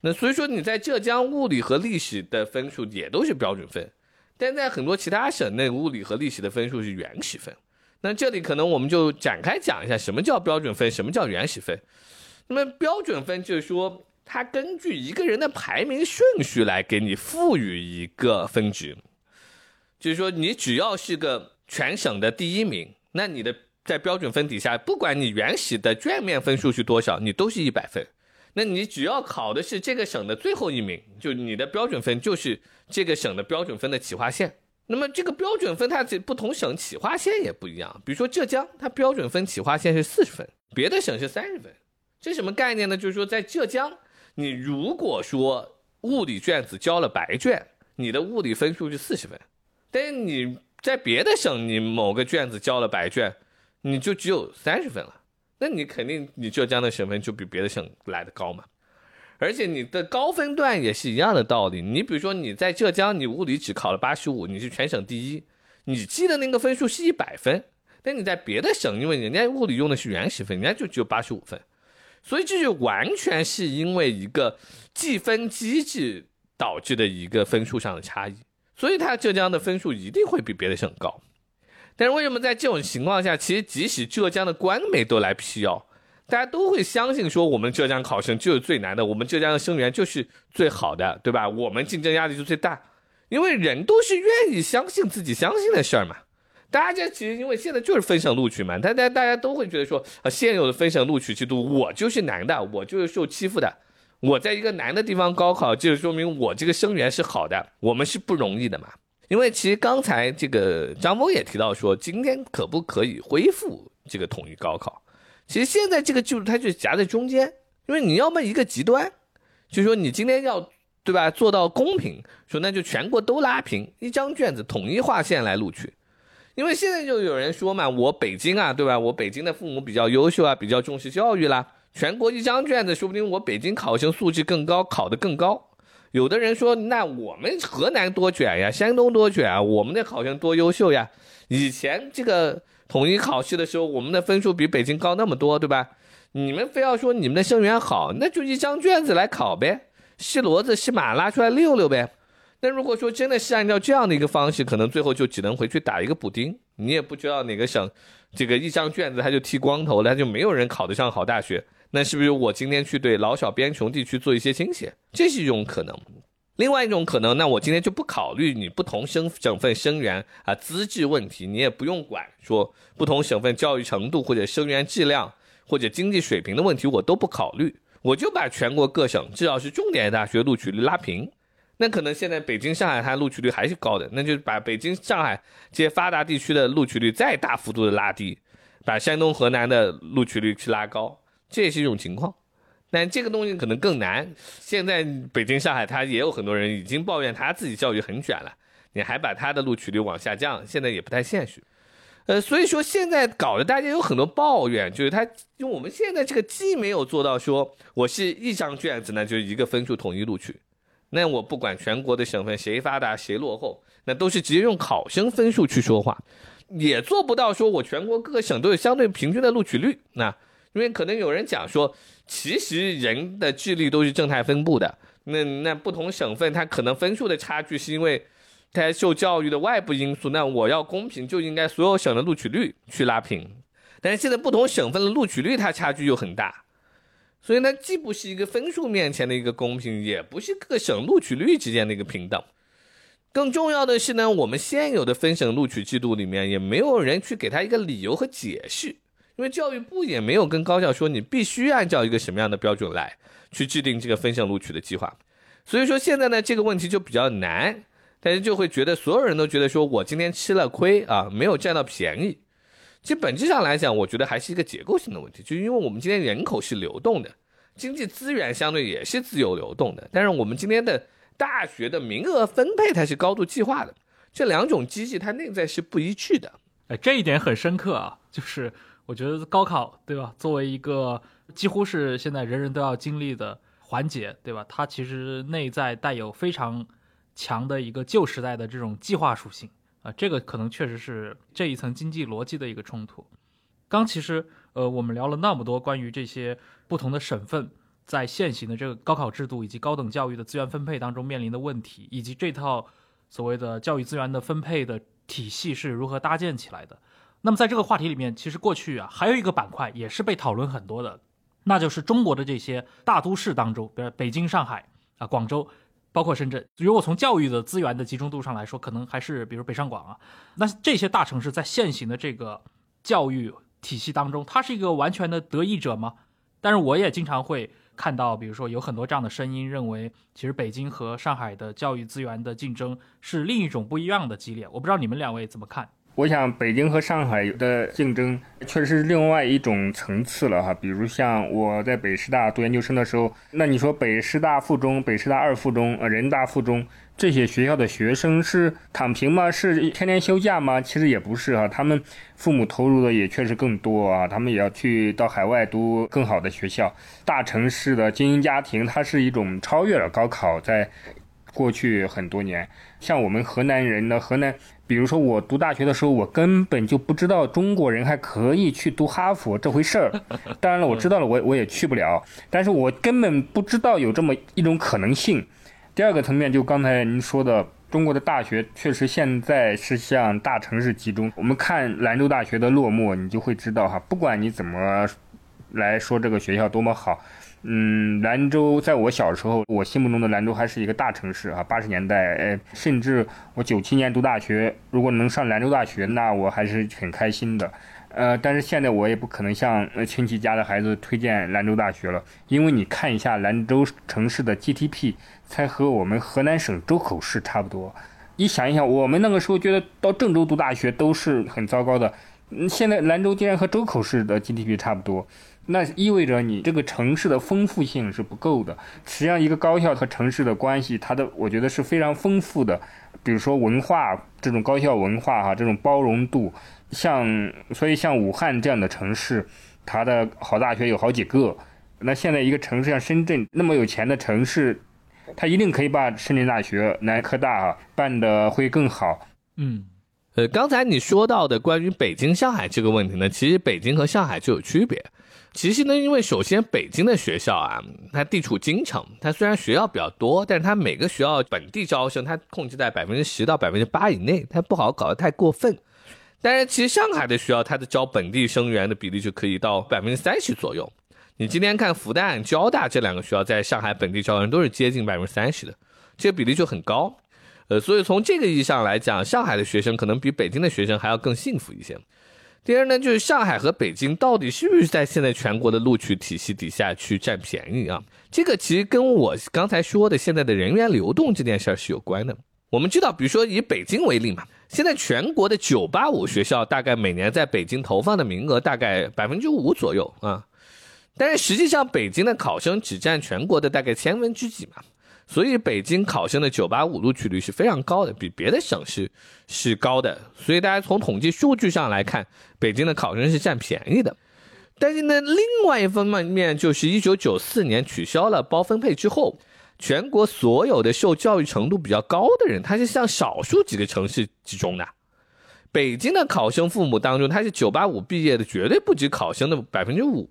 [SPEAKER 4] 那所以说你在浙江物理和历史的分数也都是标准分，但在很多其他省，内物理和历史的分数是原始分。那这里可能我们就展开讲一下，什么叫标准分，什么叫原始分。那么标准分就是说，它根据一个人的排名顺序来给你赋予一个分值，就是说你只要是个全省的第一名，那你的在标准分底下，不管你原始的卷面分数是多少，你都是一百分。那你只要考的是这个省的最后一名，就你的标准分就是这个省的标准分的起划线。那么这个标准分它这不同省起划线也不一样，比如说浙江，它标准分起划线是四十分，别的省是三十分。这什么概念呢？就是说在浙江，你如果说物理卷子交了白卷，你的物理分数是四十分，但你在别的省，你某个卷子交了白卷，你就只有三十分了。那你肯定你浙江的省分就比别的省来的高嘛。而且你的高分段也是一样的道理。你比如说你在浙江，你物理只考了八十五，你是全省第一，你记的那个分数是一百分。但你在别的省，因为人家物理用的是原始分，人家就只有八十五分。所以这就完全是因为一个计分机制导致的一个分数上的差异。所以它浙江的分数一定会比别的省高。但是为什么在这种情况下，其实即使浙江的官媒都来辟谣？大家都会相信说，我们浙江考生就是最难的，我们浙江的生源就是最好的，对吧？我们竞争压力就最大，因为人都是愿意相信自己相信的事儿嘛。大家其实因为现在就是分省录取嘛，大家大家都会觉得说，啊，现有的分省录取制度，我就是难的，我就是受欺负的。我在一个难的地方高考，就是说明我这个生源是好的，我们是不容易的嘛。因为其实刚才这个张峰也提到说，今天可不可以恢复这个统一高考？其实现在这个制度它就夹在中间，因为你要么一个极端，就是说你今天要对吧做到公平，说那就全国都拉平，一张卷子统一划线来录取。因为现在就有人说嘛，我北京啊，对吧？我北京的父母比较优秀啊，比较重视教育啦，全国一张卷子，说不定我北京考生素质更高，考得更高。有的人说，那我们河南多卷呀，山东多卷啊，我们的考生多优秀呀。以前这个。统一考试的时候，我们的分数比北京高那么多，对吧？你们非要说你们的生源好，那就一张卷子来考呗，是骡子是马拉出来溜溜呗。那如果说真的是按照这样的一个方式，可能最后就只能回去打一个补丁，你也不知道哪个省这个一张卷子他就剃光头了，他就没有人考得上好大学。那是不是我今天去对老小边穷地区做一些倾斜？这是一种可能。另外一种可能，那我今天就不考虑你不同省省份生源啊资质问题，你也不用管说不同省份教育程度或者生源质量或者经济水平的问题，我都不考虑，我就把全国各省至少是重点大学录取率拉平。那可能现在北京、上海它录取率还是高的，那就把北京、上海这些发达地区的录取率再大幅度的拉低，把山东、河南的录取率去拉高，这也是一种情况。但这个东西可能更难。现在北京、上海，他也有很多人已经抱怨他自己教育很卷了，你还把他的录取率往下降，现在也不太现实。呃，所以说现在搞得大家有很多抱怨，就是他，因为我们现在这个既没有做到说我是一张卷子呢，就一个分数统一录取，那我不管全国的省份谁发达谁落后，那都是直接用考生分数去说话，也做不到说我全国各个省都有相对平均的录取率，那。因为可能有人讲说，其实人的智力都是正态分布的。那那不同省份它可能分数的差距是因为它受教育的外部因素。那我要公平，就应该所有省的录取率去拉平。但是现在不同省份的录取率它差距又很大，所以呢，既不是一个分数面前的一个公平，也不是各省录取率之间的一个平等。更重要的是呢，我们现有的分省录取制度里面也没有人去给他一个理由和解释。因为教育部也没有跟高校说你必须按照一个什么样的标准来去制定这个分省录取的计划，所以说现在呢这个问题就比较难，大家就会觉得所有人都觉得说我今天吃了亏啊，没有占到便宜。其实本质上来讲，我觉得还是一个结构性的问题，就因为我们今天人口是流动的，经济资源相对也是自由流动的，但是我们今天的大学的名额分配它是高度计划的，这两种机制它内在是不一致的。
[SPEAKER 2] 哎，这一点很深刻啊，就是。我觉得高考，对吧？作为一个几乎是现在人人都要经历的环节，对吧？它其实内在带有非常强的一个旧时代的这种计划属性啊，这个可能确实是这一层经济逻辑的一个冲突。刚其实呃，我们聊了那么多关于这些不同的省份在现行的这个高考制度以及高等教育的资源分配当中面临的问题，以及这套所谓的教育资源的分配的体系是如何搭建起来的。那么在这个话题里面，其实过去啊还有一个板块也是被讨论很多的，那就是中国的这些大都市当中，比如北京、上海啊、广州，包括深圳。如果从教育的资源的集中度上来说，可能还是比如北上广啊，那这些大城市在现行的这个教育体系当中，它是一个完全的得益者吗？但是我也经常会看到，比如说有很多这样的声音，认为其实北京和上海的教育资源的竞争是另一种不一样的激烈。我不知道你们两位怎么看？
[SPEAKER 3] 我想，北京和上海的竞争确实是另外一种层次了哈。比如像我在北师大读研究生的时候，那你说北师大附中、北师大二附中、呃人大附中这些学校的学生是躺平吗？是天天休假吗？其实也不是哈，他们父母投入的也确实更多啊，他们也要去到海外读更好的学校。大城市的精英家庭，它是一种超越了高考，在过去很多年，像我们河南人呢，河南。比如说，我读大学的时候，我根本就不知道中国人还可以去读哈佛这回事儿。当然了，我知道了，我我也去不了。但是我根本不知道有这么一种可能性。第二个层面，就刚才您说的，中国的大学确实现在是向大城市集中。我们看兰州大学的落寞，你就会知道哈，不管你怎么来说这个学校多么好。嗯，兰州在我小时候，我心目中的兰州还是一个大城市啊。八十年代，呃，甚至我九七年读大学，如果能上兰州大学，那我还是很开心的。呃，但是现在我也不可能向亲戚家的孩子推荐兰州大学了，因为你看一下兰州城市的 GDP，才和我们河南省周口市差不多。你想一想，我们那个时候觉得到郑州读大学都是很糟糕的，嗯，现在兰州竟然和周口市的 GDP 差不多。那意味着你这个城市的丰富性是不够的。实际上，一个高校和城市的关系，它的我觉得是非常丰富的。比如说文化这种高校文化哈，这种包容度，像所以像武汉这样的城市，它的好大学有好几个。那现在一个城市像深圳那么有钱的城市，它一定可以把深圳大学、南科大啊办得会更好。
[SPEAKER 2] 嗯，
[SPEAKER 4] 呃，刚才你说到的关于北京、上海这个问题呢，其实北京和上海就有区别。其实呢，因为首先北京的学校啊，它地处京城，它虽然学校比较多，但是它每个学校本地招生它控制在百分之十到百分之八以内，它不好搞得太过分。但是其实上海的学校，它的招本地生源的比例就可以到百分之三十左右。你今天看复旦、交大这两个学校在上海本地招生都是接近百分之三十的，这个比例就很高。呃，所以从这个意义上来讲，上海的学生可能比北京的学生还要更幸福一些。第二呢，就是上海和北京到底是不是在现在全国的录取体系底下去占便宜啊？这个其实跟我刚才说的现在的人员流动这件事儿是有关的。我们知道，比如说以北京为例嘛，现在全国的985学校大概每年在北京投放的名额大概百分之五左右啊，但是实际上北京的考生只占全国的大概千分之几嘛。所以北京考生的985录取率是非常高的，比别的省市是高的。所以大家从统计数据上来看，北京的考生是占便宜的。但是呢，另外一方面就是1994年取消了包分配之后，全国所有的受教育程度比较高的人，他是向少数几个城市集中的。北京的考生父母当中，他是985毕业的，绝对不止考生的百分之五。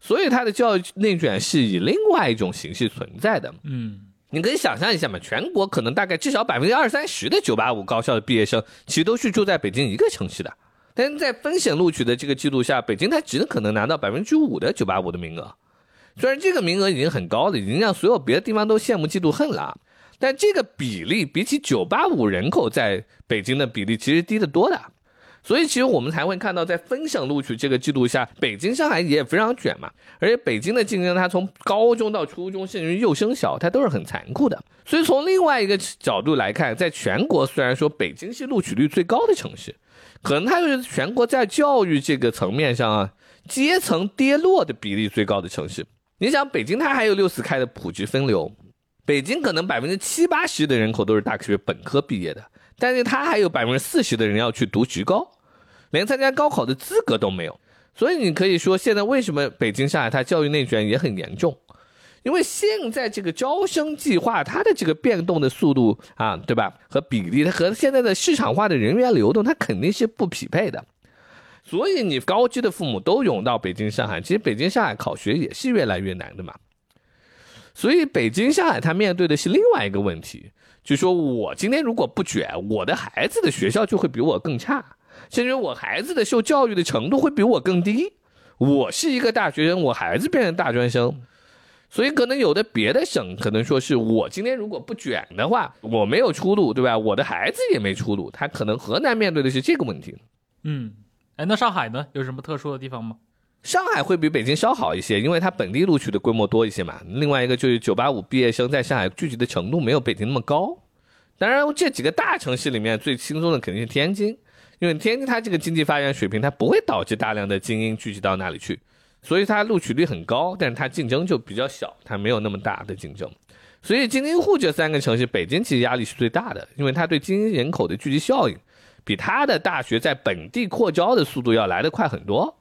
[SPEAKER 4] 所以他的教育内卷是以另外一种形式存在的。
[SPEAKER 2] 嗯。
[SPEAKER 4] 你可以想象一下嘛，全国可能大概至少百分之二三十的九八五高校的毕业生，其实都是住在北京一个城市的。但是在分省录取的这个制度下，北京它只可能拿到百分之五的九八五的名额。虽然这个名额已经很高了，已经让所有别的地方都羡慕嫉妒恨了，但这个比例比起九八五人口在北京的比例其实低得多的。所以，其实我们才会看到，在分省录取这个制度下，北京、上海也非常卷嘛。而且，北京的竞争，它从高中到初中，甚至于幼升小，它都是很残酷的。所以，从另外一个角度来看，在全国，虽然说北京是录取率最高的城市，可能它就是全国在教育这个层面上啊，阶层跌落的比例最高的城市。你想，北京它还有六四开的普及分流，北京可能百分之七八十的人口都是大学本科毕业的。但是他还有百分之四十的人要去读职高，连参加高考的资格都没有。所以你可以说，现在为什么北京、上海它教育内卷也很严重？因为现在这个招生计划它的这个变动的速度啊，对吧？和比例，它和现在的市场化的人员流动，它肯定是不匹配的。所以你高知的父母都涌到北京、上海，其实北京、上海考学也是越来越难的嘛。所以北京、上海它面对的是另外一个问题。就说我今天如果不卷，我的孩子的学校就会比我更差，甚至我孩子的受教育的程度会比我更低。我是一个大学生，我孩子变成大专生，所以可能有的别的省可能说是我今天如果不卷的话，我没有出路，对吧？我的孩子也没出路，他可能河南面对的是这个问题。
[SPEAKER 2] 嗯，哎，那上海呢？有什么特殊的地方吗？
[SPEAKER 4] 上海会比北京稍好一些，因为它本地录取的规模多一些嘛。另外一个就是985毕业生在上海聚集的程度没有北京那么高。当然，这几个大城市里面最轻松的肯定是天津，因为天津它这个经济发展水平，它不会导致大量的精英聚集到那里去，所以它录取率很高，但是它竞争就比较小，它没有那么大的竞争。所以京津沪这三个城市，北京其实压力是最大的，因为它对精英人口的聚集效应，比它的大学在本地扩招的速度要来得快很多。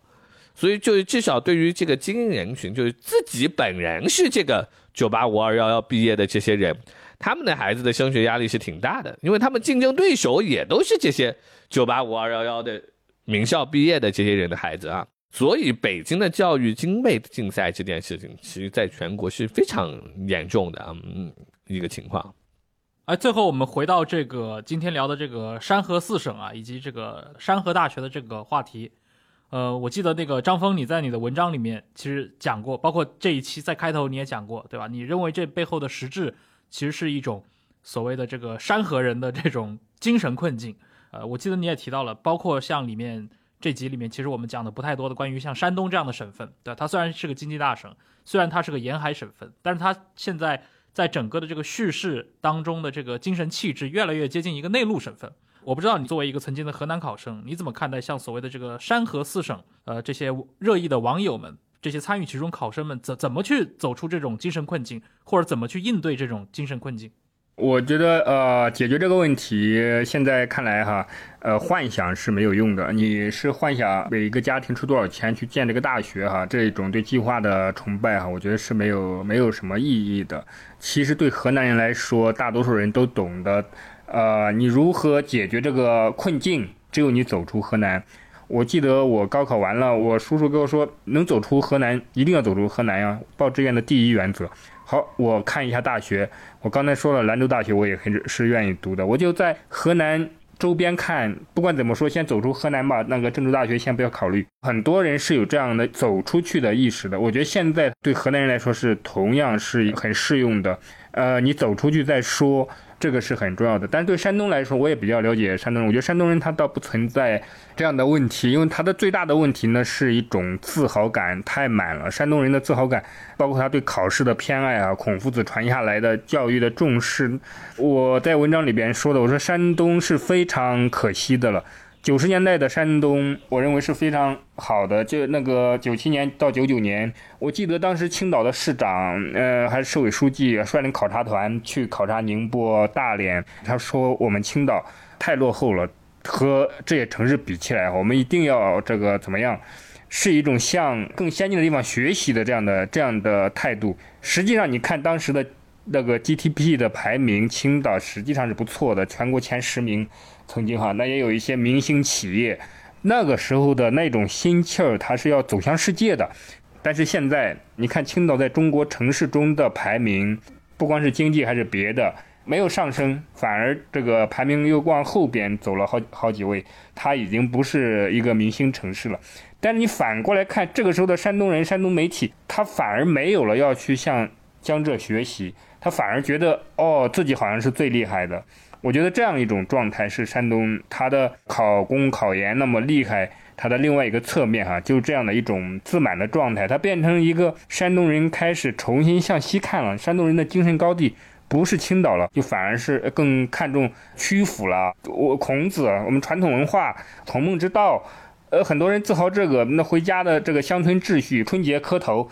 [SPEAKER 4] 所以，就至少对于这个精英人群，就是自己本人是这个九八五二幺幺毕业的这些人，他们的孩子的升学压力是挺大的，因为他们竞争对手也都是这些九八五二幺幺的名校毕业的这些人的孩子啊。所以，北京的教育经费竞赛这件事情，其实在全国是非常严重的嗯一个情况。
[SPEAKER 2] 哎，最后我们回到这个今天聊的这个山河四省啊，以及这个山河大学的这个话题。呃，我记得那个张峰，你在你的文章里面其实讲过，包括这一期在开头你也讲过，对吧？你认为这背后的实质其实是一种所谓的这个山河人的这种精神困境。呃，我记得你也提到了，包括像里面这集里面，其实我们讲的不太多的关于像山东这样的省份，对它虽然是个经济大省，虽然它是个沿海省份，但是它现在在整个的这个叙事当中的这个精神气质越来越接近一个内陆省份。我不知道你作为一个曾经的河南考生，你怎么看待像所谓的这个山河四省，呃，这些热议的网友们，这些参与其中考生们怎怎么去走出这种精神困境，或者怎么去应对这种精神困境？
[SPEAKER 3] 我觉得，呃，解决这个问题，现在看来哈，呃，幻想是没有用的。你是幻想每一个家庭出多少钱去建这个大学哈，这一种对计划的崇拜哈，我觉得是没有没有什么意义的。其实对河南人来说，大多数人都懂得。呃，你如何解决这个困境？只有你走出河南。我记得我高考完了，我叔叔跟我说，能走出河南，一定要走出河南呀！报志愿的第一原则。好，我看一下大学。我刚才说了，兰州大学我也很是愿意读的。我就在河南周边看，不管怎么说，先走出河南吧。那个郑州大学先不要考虑。很多人是有这样的走出去的意识的。我觉得现在对河南人来说是同样是很适用的。呃，你走出去再说。这个是很重要的，但是对山东来说，我也比较了解山东人。我觉得山东人他倒不存在这样的问题，因为他的最大的问题呢是一种自豪感太满了。山东人的自豪感，包括他对考试的偏爱啊，孔夫子传下来的教育的重视。我在文章里边说的，我说山东是非常可惜的了。九十年代的山东，我认为是非常好的。就那个九七年到九九年，我记得当时青岛的市长，呃，还是市委书记率领考察团去考察宁波、大连。他说我们青岛太落后了，和这些城市比起来，我们一定要这个怎么样，是一种向更先进的地方学习的这样的这样的态度。实际上，你看当时的那个 GDP 的排名，青岛实际上是不错的，全国前十名。曾经哈，那也有一些明星企业，那个时候的那种心气儿，它是要走向世界的。但是现在，你看青岛在中国城市中的排名，不光是经济还是别的，没有上升，反而这个排名又往后边走了好好几位，它已经不是一个明星城市了。但是你反过来看，这个时候的山东人、山东媒体，他反而没有了要去向江浙学习，他反而觉得哦，自己好像是最厉害的。我觉得这样一种状态是山东他的考公考研那么厉害，他的另外一个侧面哈，就是这样的一种自满的状态，他变成一个山东人开始重新向西看了，山东人的精神高地不是青岛了，就反而是更看重曲阜了。我孔子，我们传统文化，孔孟之道。呃，很多人自豪这个，那回家的这个乡村秩序，春节磕头，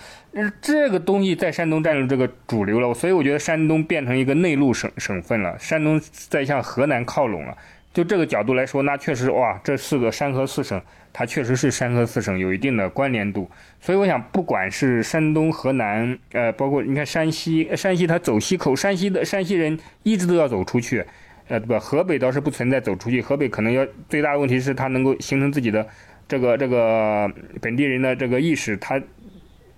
[SPEAKER 3] 这个东西在山东占入这个主流了，所以我觉得山东变成一个内陆省省份了，山东在向河南靠拢了。就这个角度来说，那确实哇，这四个山河四省，它确实是山河四省有一定的关联度。所以我想，不管是山东、河南，呃，包括你看山西，山西它走西口，山西的山西人一直都要走出去，呃，对吧？河北倒是不存在走出去，河北可能要最大的问题是它能够形成自己的。这个这个本地人的这个意识，他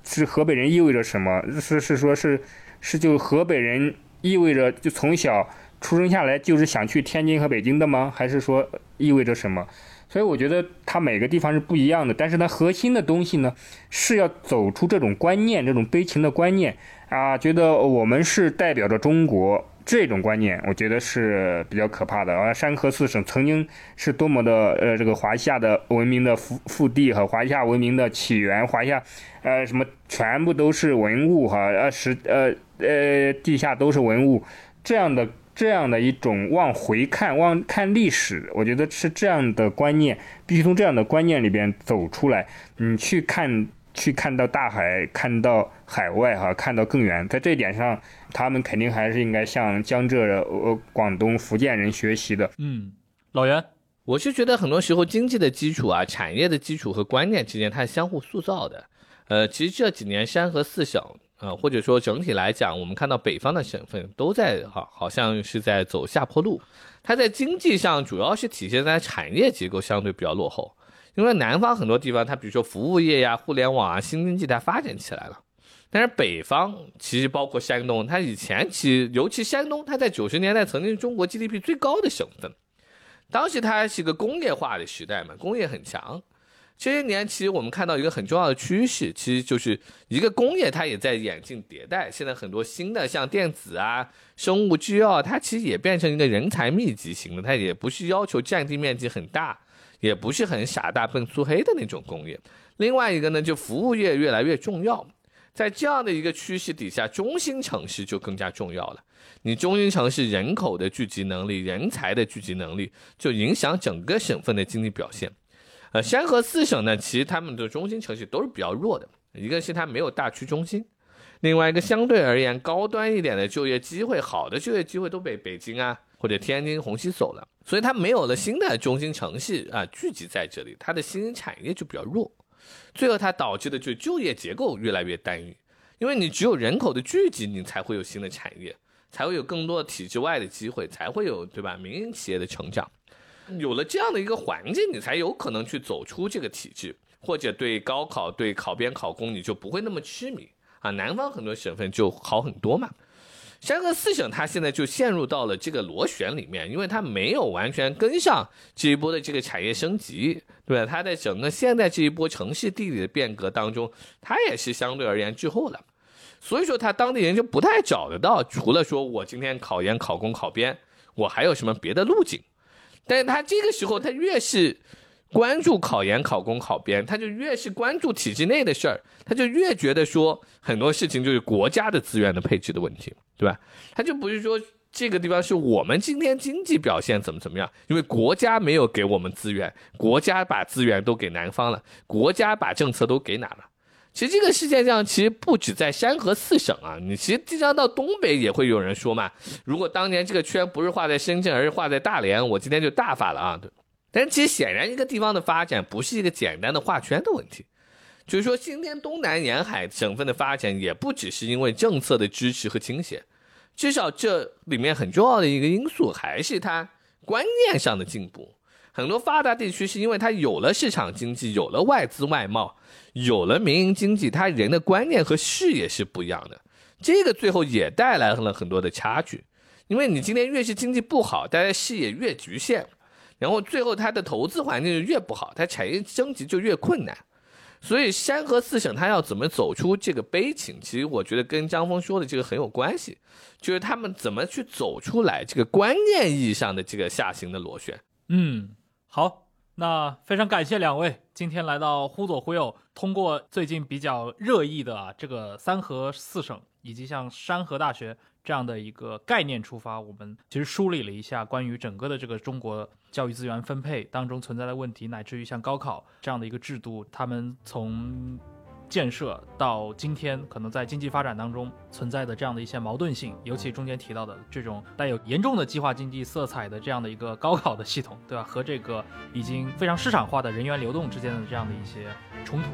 [SPEAKER 3] 是河北人意味着什么？是是说，是是就河北人意味着就从小出生下来就是想去天津和北京的吗？还是说意味着什么？所以我觉得它每个地方是不一样的，但是它核心的东西呢，是要走出这种观念，这种悲情的观念啊，觉得我们是代表着中国这种观念，我觉得是比较可怕的。啊，山河四省曾经是多么的呃，这个华夏的文明的腹腹地和华夏文明的起源，华夏呃什么全部都是文物哈，呃是呃呃地下都是文物这样的。这样的一种往回看、往看历史，我觉得是这样的观念，必须从这样的观念里边走出来。你去看，去看到大海，看到海外，哈，看到更远。在这一点上，他们肯定还是应该向江浙、呃广东、福建人学习的。
[SPEAKER 2] 嗯，老袁，
[SPEAKER 4] 我是觉得很多时候经济的基础啊、产业的基础和观念之间，它是相互塑造的。呃，其实这几年山河四省。呃，或者说整体来讲，我们看到北方的省份都在好，好像是在走下坡路。它在经济上主要是体现在产业结构相对比较落后，因为南方很多地方，它比如说服务业呀、互联网啊、新经济它发展起来了。但是北方其实包括山东，它以前其实尤其山东，它在九十年代曾经中国 GDP 最高的省份，当时它是一个工业化的时代嘛，工业很强。这些年，其实我们看到一个很重要的趋势，其实就是一个工业，它也在演进迭代。现在很多新的，像电子啊、生物制药，它其实也变成一个人才密集型的，它也不是要求占地面积很大，也不是很傻大笨粗黑的那种工业。另外一个呢，就服务业越来越重要，在这样的一个趋势底下，中心城市就更加重要了。你中心城市人口的聚集能力、人才的聚集能力，就影响整个省份的经济表现。呃，山河四省呢，其实他们的中心城市都是比较弱的。一个是它没有大区中心，另外一个相对而言高端一点的就业机会、好的就业机会都被北京啊或者天津、虹吸走了，所以它没有了新的中心城市啊聚集在这里，它的新兴产业就比较弱。最后它导致的就就业结构越来越单一，因为你只有人口的聚集，你才会有新的产业，才会有更多的体制外的机会，才会有对吧？民营企业的成长。有了这样的一个环境，你才有可能去走出这个体制，或者对高考、对考编、考公，你就不会那么痴迷啊。南方很多省份就好很多嘛。山河四省它现在就陷入到了这个螺旋里面，因为它没有完全跟上这一波的这个产业升级，对吧？它在整个现在这一波城市地理的变革当中，它也是相对而言滞后了。所以说，它当地人就不太找得到，除了说我今天考研、考公、考编，我还有什么别的路径？但是他这个时候，他越是关注考研、考公、考编，他就越是关注体制内的事儿，他就越觉得说很多事情就是国家的资源的配置的问题，对吧？他就不是说这个地方是我们今天经济表现怎么怎么样，因为国家没有给我们资源，国家把资源都给南方了，国家把政策都给哪了？其实这个事件上，其实不止在山河四省啊，你其实经常到东北也会有人说嘛。如果当年这个圈不是画在深圳，而是画在大连，我今天就大发了啊。对，但其实显然一个地方的发展不是一个简单的画圈的问题，就是说今天东南沿海省份的发展也不只是因为政策的支持和倾斜，至少这里面很重要的一个因素还是它观念上的进步。很多发达地区是因为它有了市场经济，有了外资外贸。有了民营经济，它人的观念和视野是不一样的，这个最后也带来了很多的差距。因为你今天越是经济不好，大家视野越局限，然后最后它的投资环境就越不好，它产业升级就越困难。所以山河四省它要怎么走出这个悲情，其实我觉得跟张峰说的这个很有关系，就是他们怎么去走出来这个观念意义上的这个下行的螺旋。
[SPEAKER 2] 嗯，好。那非常感谢两位今天来到忽左忽右，通过最近比较热议的这个三河四省以及像山河大学这样的一个概念出发，我们其实梳理了一下关于整个的这个中国教育资源分配当中存在的问题，乃至于像高考这样的一个制度，他们从。建设到今天，可能在经济发展当中存在的这样的一些矛盾性，尤其中间提到的这种带有严重的计划经济色彩的这样的一个高考的系统，对吧？和这个已经非常市场化的人员流动之间的这样的一些冲突。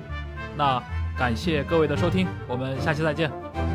[SPEAKER 2] 那感谢各位的收听，我们下期再见。